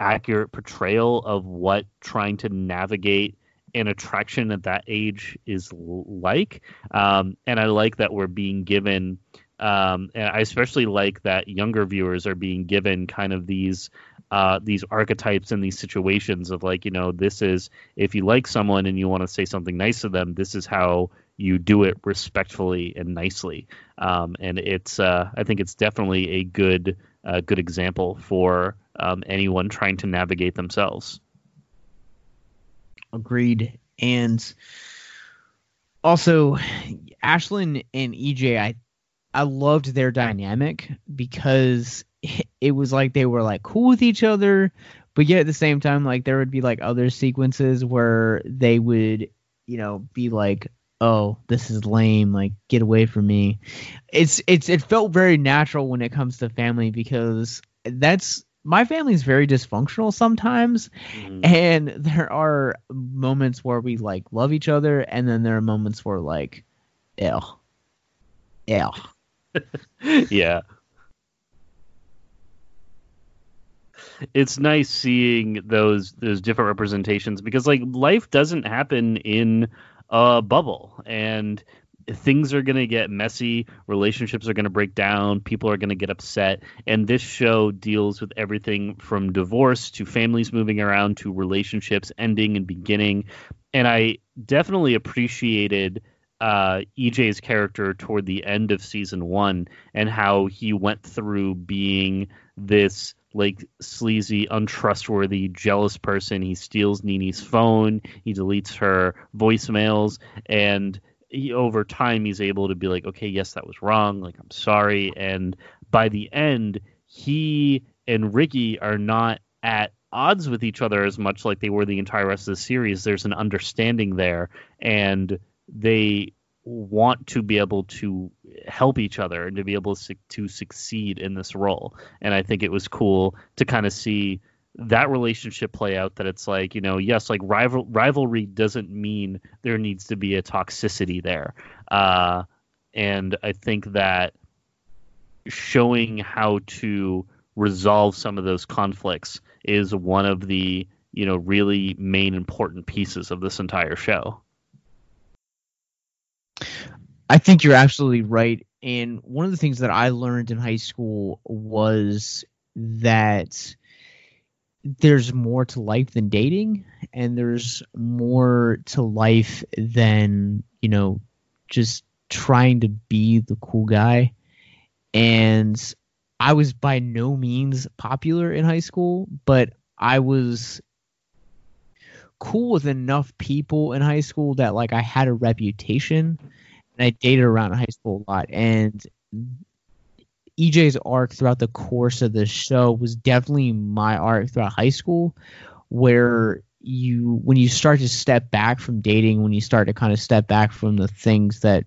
accurate portrayal of what trying to navigate an attraction at that age is like, um, and I like that we're being given um, and I especially like that younger viewers are being given kind of these uh, these archetypes and these situations of like you know this is if you like someone and you want to say something nice to them this is how you do it respectfully and nicely um, and it's uh, I think it's definitely a good uh, good example for um, anyone trying to navigate themselves. Agreed. And also, Ashlyn and EJ, I I loved their dynamic because *laughs* it was like they were like cool with each other, but yet at the same time, like there would be like other sequences where they would, you know, be like, "Oh, this is lame. Like, get away from me." It's it's it felt very natural when it comes to family because that's my family is very dysfunctional sometimes mm-hmm. and there are moments where we like love each other and then there are moments where like ew ew *laughs* yeah. It's nice seeing those those different representations because like life doesn't happen in a bubble and things are going to get messy, relationships are going to break down, people are going to get upset and this show deals with everything from divorce to families moving around to relationships ending and beginning. And I definitely appreciated uh, EJ's character toward the end of season one and how he went through being this like sleazy, untrustworthy, jealous person. He steals Nini's phone, he deletes her voicemails, and he, over time he's able to be like, okay, yes, that was wrong. Like, I'm sorry. And by the end, he and Ricky are not at odds with each other as much like they were the entire rest of the series. There's an understanding there, and they want to be able to help each other and to be able to, succeed in this role. And I think it was cool to kind of see that relationship play out that it's like, you know, yes, like rival rivalry doesn't mean there needs to be a toxicity there. Uh, and I think that showing how to resolve some of those conflicts is one of the you know really main important pieces of this entire show. I think you're absolutely right. And one of the things that I learned in high school was that there's more to life than dating and there's more to life than, you know, just trying to be the cool guy. And I was by no means popular in high school, but I was cool with enough people in high school that like I had a reputation and I dated around high school a lot. And EJ's arc throughout the course of the show was definitely my arc throughout high school, where you when you start to step back from dating, when you start to kind of step back from the things that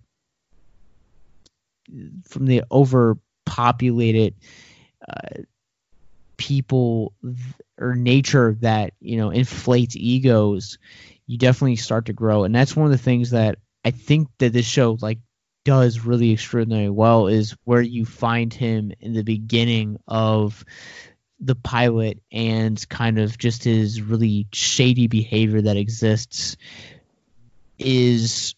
from the overpopulated uh, people or nature that you know inflates egos you definitely start to grow. And that's one of the things that i think that this show like does really extraordinarily well is where you find him in the beginning of the pilot and kind of just his really shady behavior that exists is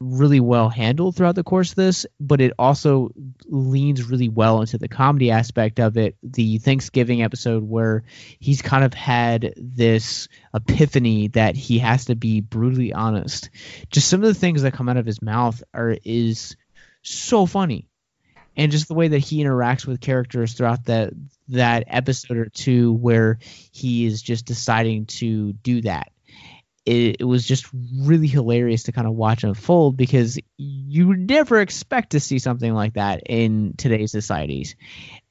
really well handled throughout the course of this, but it also leans really well into the comedy aspect of it. The Thanksgiving episode where he's kind of had this epiphany that he has to be brutally honest. Just some of the things that come out of his mouth are is so funny. And just the way that he interacts with characters throughout that that episode or two where he is just deciding to do that it, it, was just really hilarious to kind of watch unfold because you never expect to see something like that in today's societies.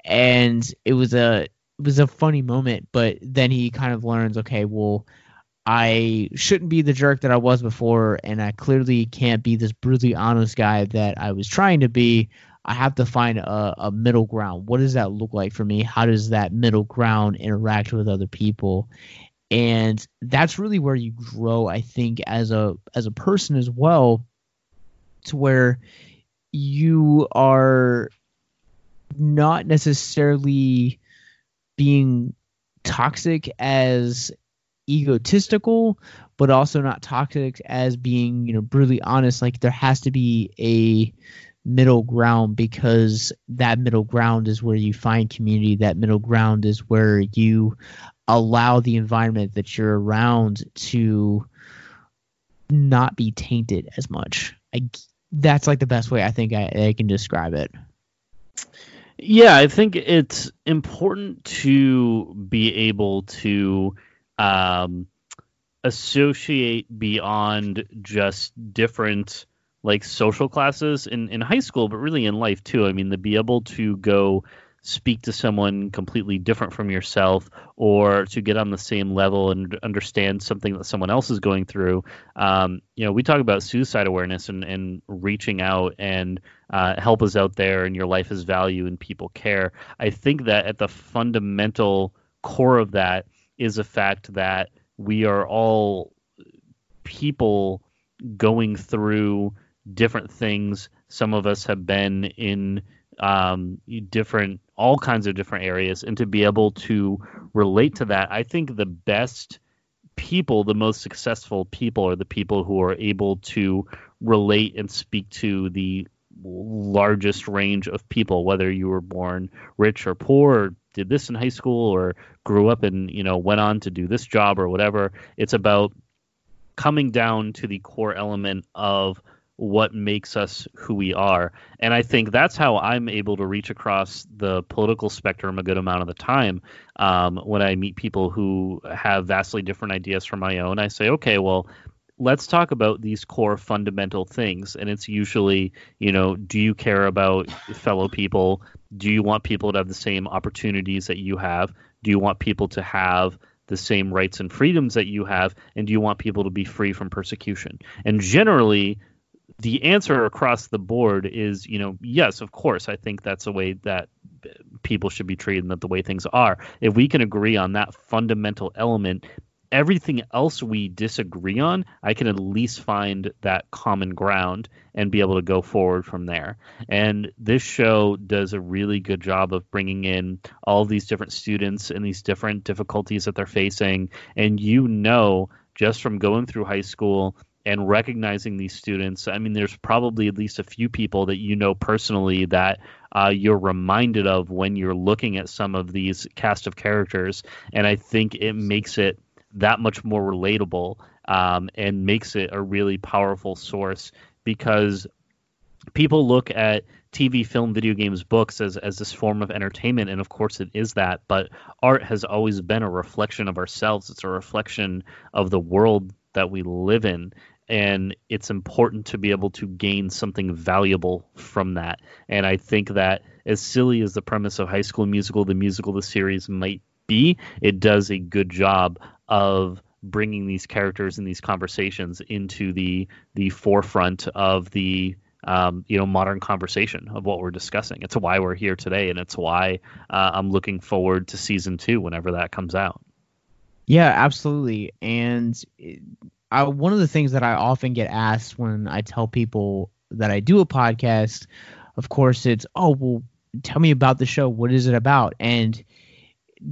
And it was a it was a funny moment but then he kind of learns okay well i shouldn't be the jerk that i was before and i clearly can't be this brutally honest guy that i was trying to be. I have to find a, a middle ground. What does that look like for me? How does that middle ground interact with other people and that's really where you grow i think as a as a person as well to where you are not necessarily being toxic as egotistical but also not toxic as being you know brutally honest. Like there has to be a middle ground because that middle ground is where you find community. That middle ground is where you allow the environment that you're around to not be tainted as much. I, that's like the best way I think I, I can describe it. Yeah, I think it's important to be able to um, associate beyond just different like social classes in, in high school, but really in life too. I mean, to be able to go speak to someone completely different from yourself or to get on the same level and understand something that someone else is going through. Um, you know, we talk about suicide awareness and, and reaching out and uh, help is out there and your life has value and people care. I think that at the fundamental core of that is the fact that we are all people going through different things. Some of us have been in um, different all kinds of different areas and to be able to relate to that i think the best people the most successful people are the people who are able to relate and speak to the largest range of people whether you were born rich or poor or did this in high school or grew up and you know went on to do this job or whatever. It's about coming down to the core element of what makes us who we are. And I think that's how I'm able to reach across the political spectrum a good amount of the time. Um, when I meet people who have vastly different ideas from my own, I say, okay, well, let's talk about these core fundamental things. And it's usually, you know, do you care about fellow people? Do you want people to have the same opportunities that you have? Do you want people to have the same rights and freedoms that you have? And do you want people to be free from persecution? And generally, the answer across the board is, you know, yes, of course, I think that's the way that people should be treated and that the way things are. If we can agree on that fundamental element, everything else we disagree on, I can at least find that common ground and be able to go forward from there. And this show does a really good job of bringing in all these different students and these different difficulties that they're facing. And you know, just from going through high school and recognizing these students, I mean, there's probably at least a few people that you know personally that uh, you're reminded of when you're looking at some of these cast of characters. And I think it makes it that much more relatable um, and makes it a really powerful source because people look at TV, film, video games, books as, as this form of entertainment, and of course it is that, but art has always been a reflection of ourselves. It's a reflection of the world that we live in. And it's important to be able to gain something valuable from that. And I think that as silly as the premise of High School Musical, the musical, the series might be, it does a good job of bringing these characters and these conversations into the the forefront of the um, you know modern conversation of what we're discussing. It's why we're here today, and it's why uh, I'm looking forward to season two whenever that comes out. Yeah, absolutely. And I, one of the things that I often get asked when I tell people that I do a podcast, of course, it's oh well, tell me about the show. What is it about? And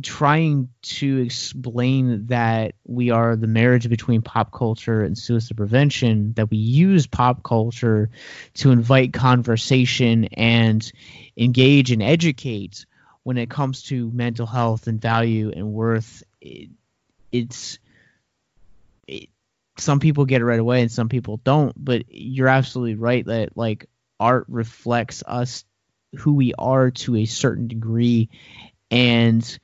trying to explain that we are the marriage between pop culture and suicide prevention, that we use pop culture to invite conversation and engage and educate when it comes to mental health and value and worth. It, it's it, some people get it right away and some people don't, but you're absolutely right that like art reflects us who we are to a certain degree. And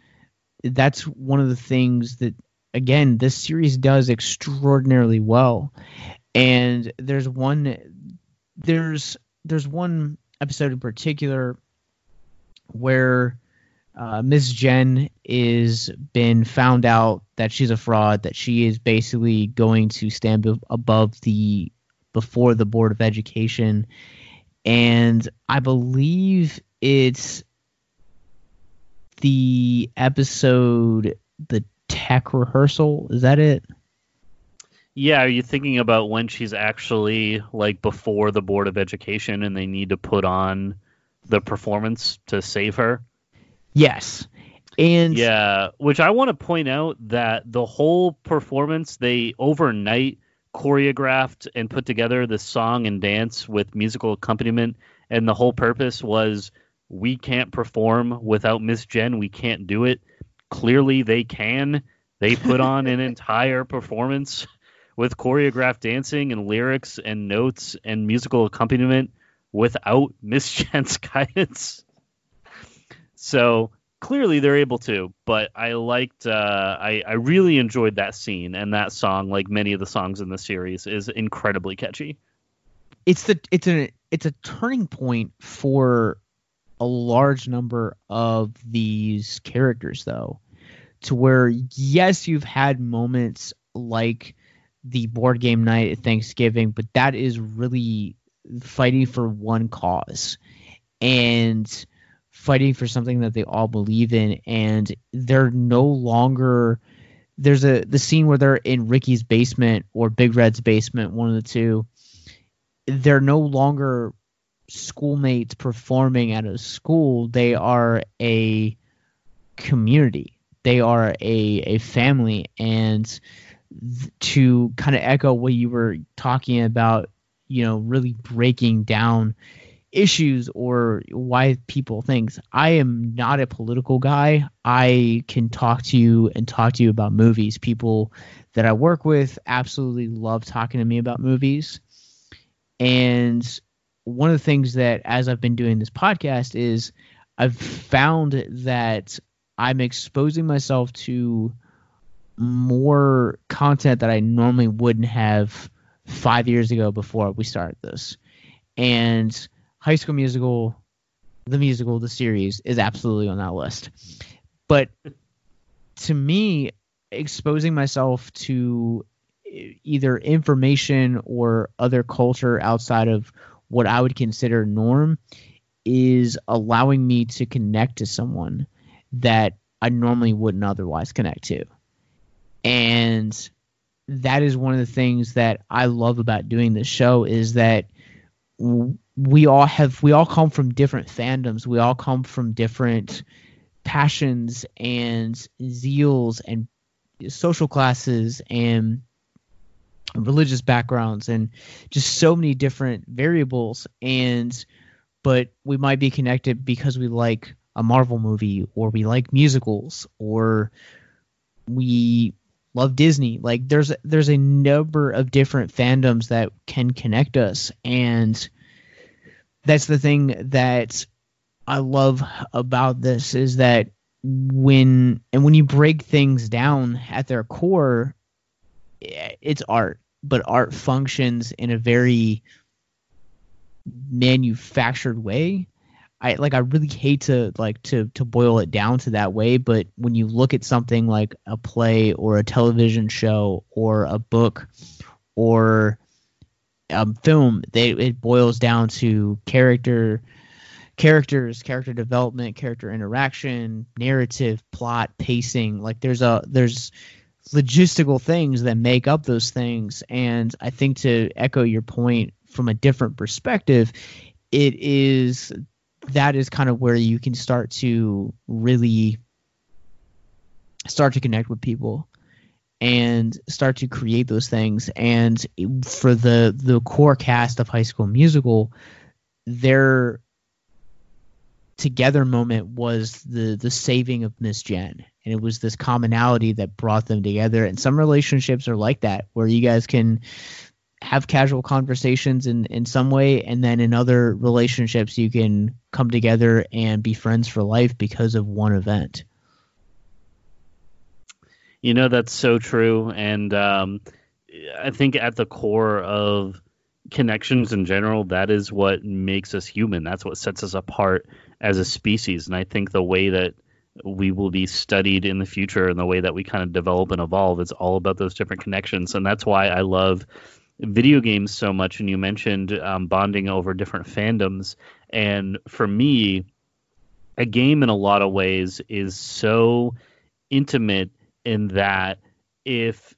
that's one of the things that again this series does extraordinarily well. And there's one there's there's one episode in particular where uh, Miss Jen is been found out that she's a fraud, that she is basically going to stand above the before the board of education, and I believe it's the episode the tech rehearsal. Is that it? Yeah, are you thinking about when she's actually like before the board of education and they need to put on the performance to save her? Yes. And yeah, which I want to point out that the whole performance they overnight choreographed and put together the song and dance with musical accompaniment and the whole purpose was we can't perform without Miss Jen. We can't do it. Clearly, they can. They put *laughs* on an entire performance with choreographed dancing and lyrics and notes and musical accompaniment without Miss *laughs* Jen's guidance. So clearly they're able to, but I liked, uh, I, I really enjoyed that scene and that song, like many of the songs in the series, is incredibly catchy. It's the it's a it's a turning point for a large number of these characters though to where yes you've had moments like the board game night at Thanksgiving but that is really fighting for one cause and fighting for something that they all believe in and they're no longer there's a the scene where they're in Ricky's basement or Big Red's basement one of the two they're no longer schoolmates performing at a school, they are a community. They are a, a family. And to kind of echo what you were talking about, you know, really breaking down issues or why people think I am not a political guy. I can talk to you and talk to you about movies. People that I work with absolutely love talking to me about movies. And one of the things that as I've been doing this podcast is I've found that I'm exposing myself to more content that I normally wouldn't have five years ago before we started this. And High School Musical, the musical, the series is absolutely on that list. But to me, exposing myself to either information or other culture outside of what I would consider norm is allowing me to connect to someone that I normally wouldn't otherwise connect to. and that is one of the things that I love about doing this show is that we all have we all come from different fandoms. We all come from different passions and zeals and social classes and religious backgrounds and just so many different variables. And but we might be connected because we like a Marvel movie or we like musicals or we love Disney. Like there's there's a number of different fandoms that can connect us. And that's the thing that I love about this is that when and when you break things down at their core eh, it's art but art functions in a very manufactured way. I like I really hate to like to to boil it down to that way, but when you look at something like a play or a television show or a book or a film, they it boils down to character characters, character development, character interaction, narrative, plot, pacing. Like there's a there's logistical things that make up those things and I think to echo your point from a different perspective, it is that is kind of where you can start to really start to connect with people and start to create those things. And for the the core cast of high school musical their together moment was the the saving of miss jen. And it was this commonality that brought them together. And some relationships are like that where you guys can have casual conversations in in some way and then in other relationships you can come together and be friends for life because of one event you know that's so true. And um, i think at the core of connections in general that is what makes us human. That's what sets us apart as a species. And i think the way that we will be studied in the future and the way that we kind of develop and evolve is all about those different connections. And that's why i love video games so much, and you mentioned um, bonding over different fandoms. And for me, a game in a lot of ways is so intimate in that if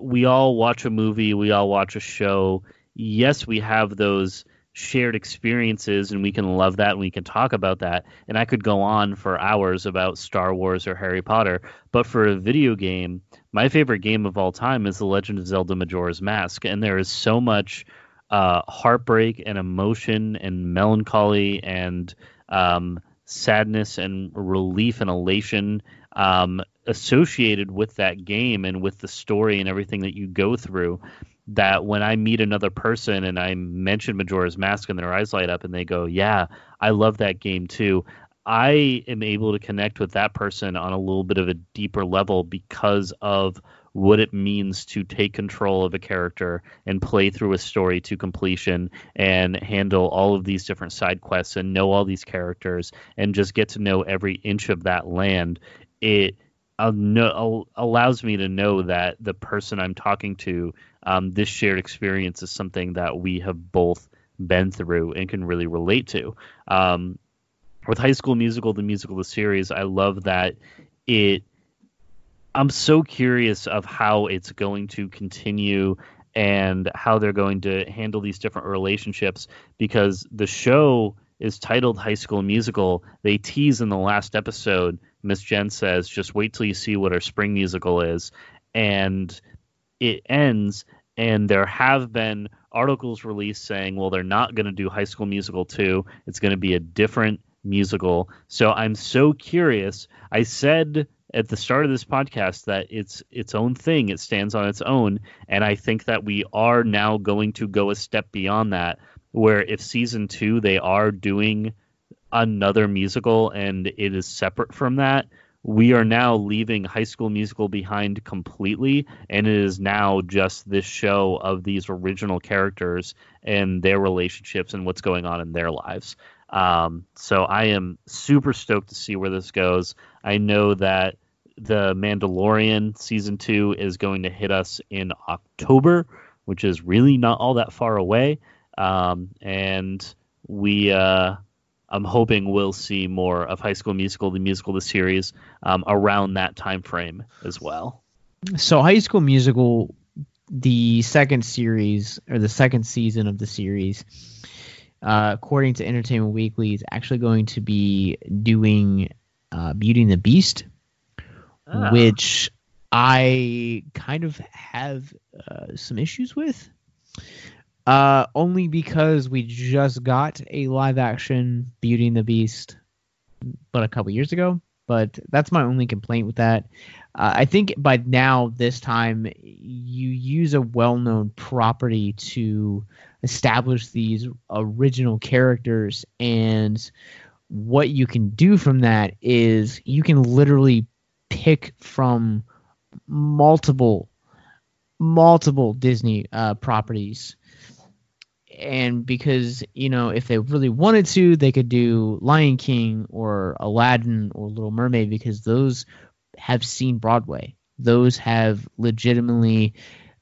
we all watch a movie, we all watch a show, yes, we have those shared experiences and we can love that and we can talk about that. And I could go on for hours about Star Wars or Harry Potter. But for a video game, my favorite game of all time is The Legend of Zelda Majora's Mask. And there is so much uh, heartbreak and emotion and melancholy and um, sadness and relief and elation um, associated with that game and with the story and everything that you go through that when I meet another person and I mention Majora's Mask and their eyes light up and they go, "Yeah, I love that game too." I am able to connect with that person on a little bit of a deeper level because of what it means to take control of a character and play through a story to completion and handle all of these different side quests and know all these characters and just get to know every inch of that land. It know, allows me to know that the person I'm talking to um, this shared experience is something that we have both been through and can really relate to. Um, with High School Musical, the musical, the series, I love that it. I'm so curious of how it's going to continue and how they're going to handle these different relationships because the show is titled High School Musical. They tease in the last episode. Miss Jen says, "Just wait till you see what our spring musical is," and it ends and there have been articles released saying, well, they're not going to do High School Musical 2. It's going to be a different musical. So I'm so curious. I said at the start of this podcast that it's its own thing. It stands on its own, and I think that we are now going to go a step beyond that. Where if season two they are doing another musical and it is separate from that, we are now leaving High School Musical behind completely, and it is now just this show of these original characters and their relationships and what's going on in their lives. Um, so I am super stoked to see where this goes. I know that the Mandalorian season two is going to hit us in October, which is really not all that far away. Um, and we uh, I'm hoping we'll see more of High School Musical, the musical, the series, um, around that time frame as well. So High School Musical, the second series or the second season of the series, uh, according to Entertainment Weekly, is actually going to be doing uh, Beauty and the Beast, Ah. which I kind of have uh, some issues with. Uh, only because we just got a live action Beauty and the Beast, but a couple years ago. But that's my only complaint with that. Uh, I think by now, this time, you use a well known property to establish these original characters. And what you can do from that is you can literally pick from multiple, multiple Disney uh, properties and because you know if they really wanted to they could do lion king or aladdin or little mermaid because those have seen broadway. Those have legitimately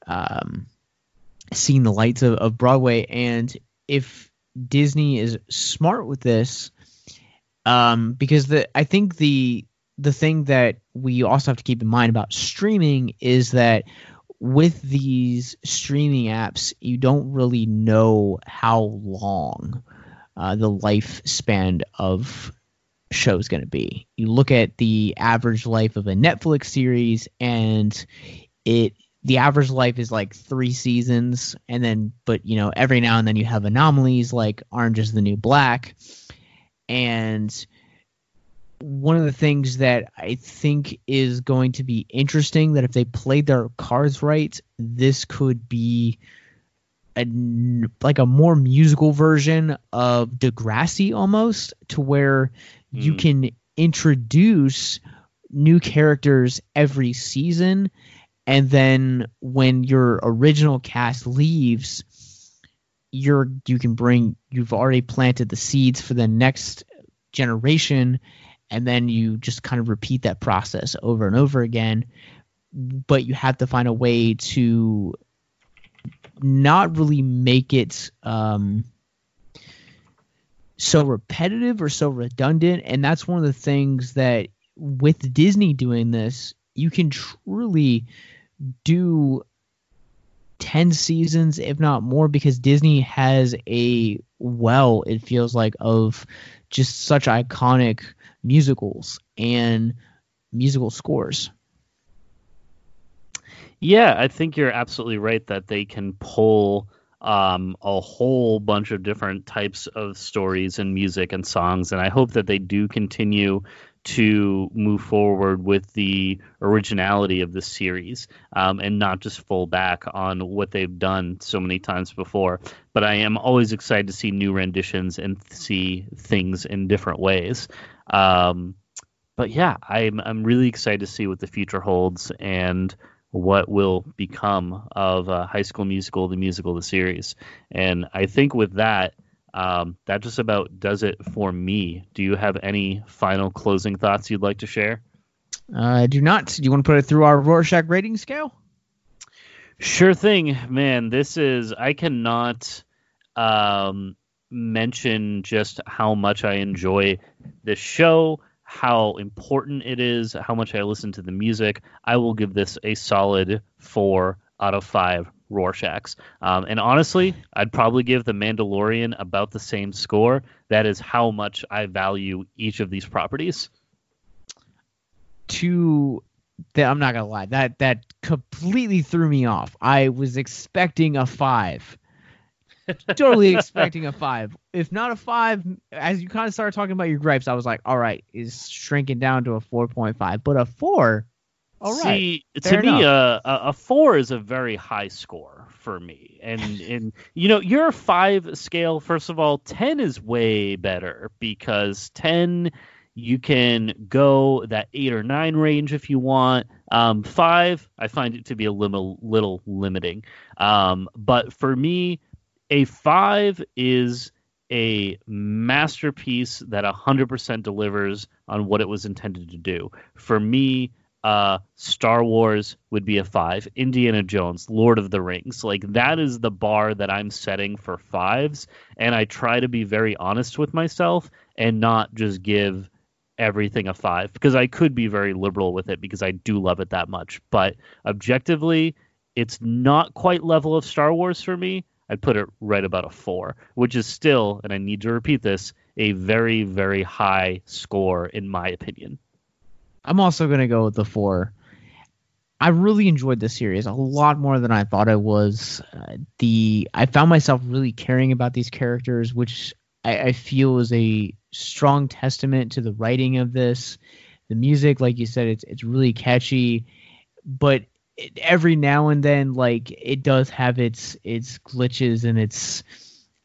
um, seen the lights of, of broadway. And if disney is smart with this um, because the i think the the thing that we also have to keep in mind about streaming is that with these streaming apps, you don't really know how long uh, the lifespan of show is going to be. You look at the average life of a Netflix series, and it the average life is like three seasons, and then but you know every now and then you have anomalies like Orange is the New Black, and one of the things that I think is going to be interesting that if they played their cards right, this could be a like a more musical version of Degrassi almost to where you Mm. can introduce new characters every season and then when your original cast leaves you're you can bring you've already planted the seeds for the next generation and then you just kind of repeat that process over and over again but you have to find a way to not really make it um, so repetitive or so redundant. And that's one of the things that with disney doing this you can truly do 10 seasons if not more because disney has a well it feels like of just such iconic musicals and musical scores Yeah, I think you're absolutely right that they can pull um, a whole bunch of different types of stories and music and songs, and I hope that they do continue to move forward with the originality of the series um, and not just fall back on what they've done so many times before. But I am always excited to see new renditions and see things in different ways. Um, but yeah, I'm I'm really excited to see what the future holds and what will become of uh, High School Musical, the musical, the series. And I think with that, um, that just about does it for me. Do you have any final closing thoughts you'd like to share? uh, i do not do you want to put it through our rorschach rating scale Sure thing, man. This is I cannot um, mention just how much I enjoy this show, how important it is, how much I listen to the music. I will give this a solid four out of five Rorschachs. Um, and honestly, I'd probably give The Mandalorian about the same score. That is how much I value each of these properties. to I'm not gonna lie that that completely threw me off. I was expecting a five, *laughs* totally expecting a five. If not a five, as you kind of started talking about your gripes, I was like, all right, is shrinking down to a four point five, but a four. All right, See, fair to me, enough. uh, a, a four is a very high score for me, and and you know, your five scale. First of all, ten is way better because ten you can go that eight or nine range if you want. Um, five, I find it to be a little little limiting. Um, but for me, a five is a masterpiece that 100% delivers on what it was intended to do. For me, uh, Star Wars would be a five. Indiana Jones, Lord of the Rings, like that is the bar that I'm setting for fives, and I try to be very honest with myself and not just give everything a five because I could be very liberal with it because I do love it that much. But objectively, it's not quite level of Star Wars for me. I'd put it right about a four, which is still, and I need to repeat this, a very, very high score in my opinion. I'm also going to go with the four. I really enjoyed this series a lot more than I thought I was. Uh, the I found myself really caring about these characters, which I, I feel is a strong testament to the writing of this. The music, like you said, it's it's really catchy, but it, every now and then, like it does have its its glitches and its,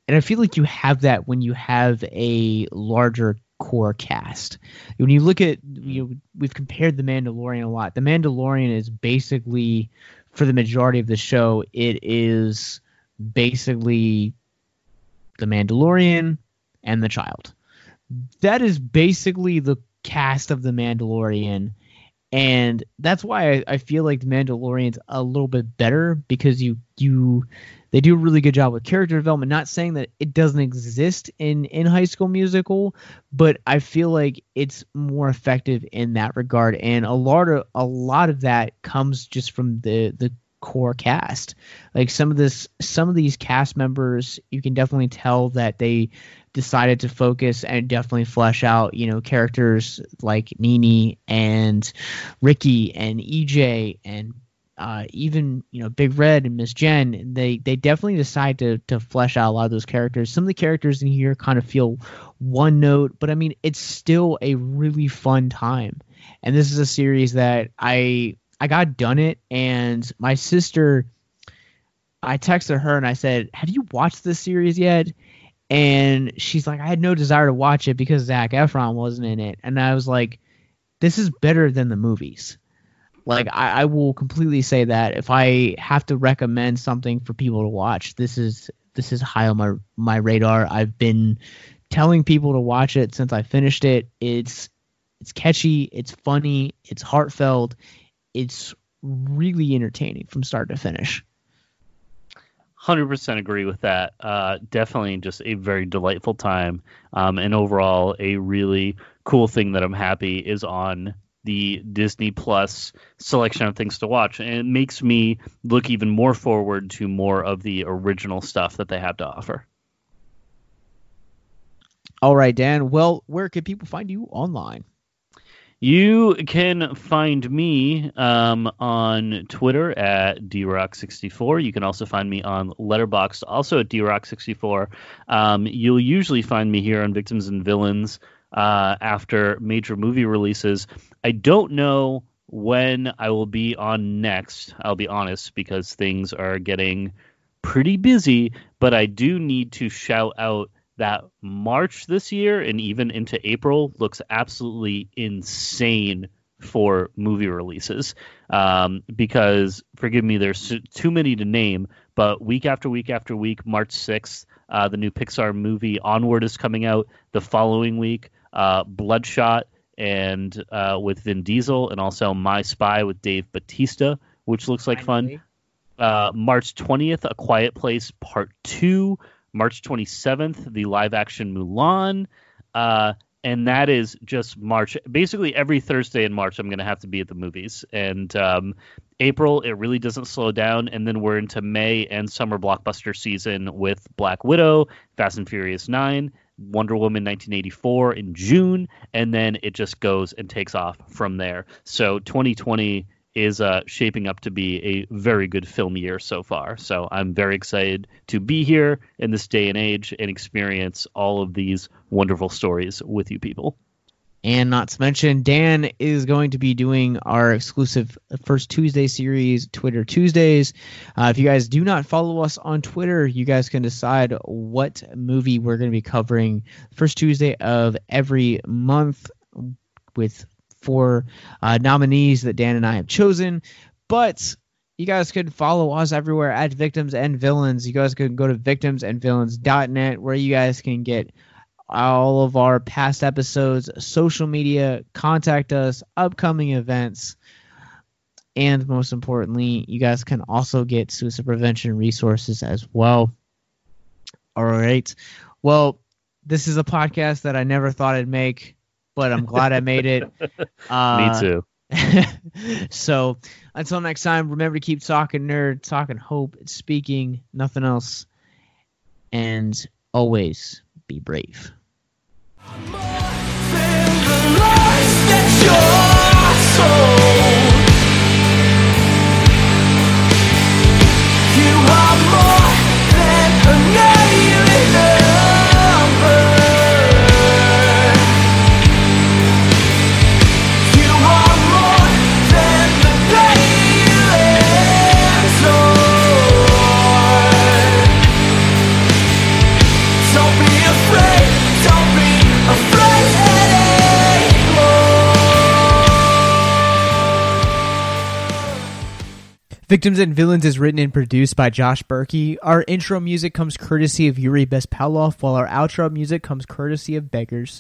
and I feel like you have that when you have a larger core cast. When you look at you know, we've compared the Mandalorian a lot. The Mandalorian is basically for the majority of the show, it is basically the Mandalorian and the child. That is basically the cast of the Mandalorian. And that's why I, I feel like the Mandalorian's a little bit better because you you they do a really good job with character development. Not saying that it doesn't exist in in High School Musical, but I feel like it's more effective in that regard. And a lot of a lot of that comes just from the the core cast. Like some of this some of these cast members, you can definitely tell that they decided to focus and definitely flesh out, you know, characters like Nini and Ricky and EJ and uh, even you know Big Red and Miss Jen, they they definitely decide to to flesh out a lot of those characters. Some of the characters in here kind of feel one note, but I mean it's still a really fun time. And this is a series that I I got done it, and my sister, I texted her and I said, "Have you watched this series yet?" And she's like, "I had no desire to watch it because Zac Efron wasn't in it," and I was like, "This is better than the movies." Like I, I will completely say that if I have to recommend something for people to watch, this is this is high on my my radar. I've been telling people to watch it since I finished it. It's it's catchy, it's funny, it's heartfelt, it's really entertaining from start to finish. Hundred percent agree with that. Uh, definitely, just a very delightful time, um, and overall a really cool thing that I'm happy is on the Disney Plus selection of things to watch, and it makes me look even more forward to more of the original stuff that they have to offer. All right, Dan. Well, where can people find you online? You can find me um, on Twitter at drock64. You can also find me on Letterboxd, also at drock64. Um, you'll usually find me here on Victims and Villains uh, after major movie releases. I don't know when I will be on next. I'll be honest because things are getting pretty busy, but I do need to shout out that March this year and even into April looks absolutely insane for movie releases. Um, because, forgive me, there's too many to name, but week after week after week, March 6th, uh, the new Pixar movie Onward is coming out. The following week, uh, Bloodshot and uh, with Vin Diesel, and also My Spy with Dave Bautista, which looks like fun. Uh, March 20th, A Quiet Place Part 2. March 27th, the live action Mulan. Uh, and that is just March. Basically, every Thursday in March, I'm going to have to be at the movies. And um, April, it really doesn't slow down. And then we're into May and summer blockbuster season with Black Widow, Fast and Furious 9, Wonder Woman 1984 in June, and then it just goes and takes off from there. So 2020 is uh, shaping up to be a very good film year so far. So I'm very excited to be here in this day and age and experience all of these wonderful stories with you people. And not to mention, Dan is going to be doing our exclusive First Tuesday series, Twitter Tuesdays. Uh, if you guys do not follow us on Twitter, you guys can decide what movie we're going to be covering first Tuesday of every month with four uh, nominees that Dan and I have chosen. But you guys could follow us everywhere at Victims and Villains. You guys can go to victimsandvillains.net where you guys can get all of our past episodes, social media, contact us, upcoming events, and most importantly, you guys can also get suicide prevention resources as well. All right. Well, this is a podcast that I never thought I'd make. But I'm glad I made it. *laughs* Uh, Me too. *laughs* so until next time, remember to keep talking nerd, talking hope, speaking nothing else, and always be brave. Don't Victims and Villains is written and produced by Josh Berkey. Our intro music comes courtesy of Yuri Bespalov, while our outro music comes courtesy of Beggars.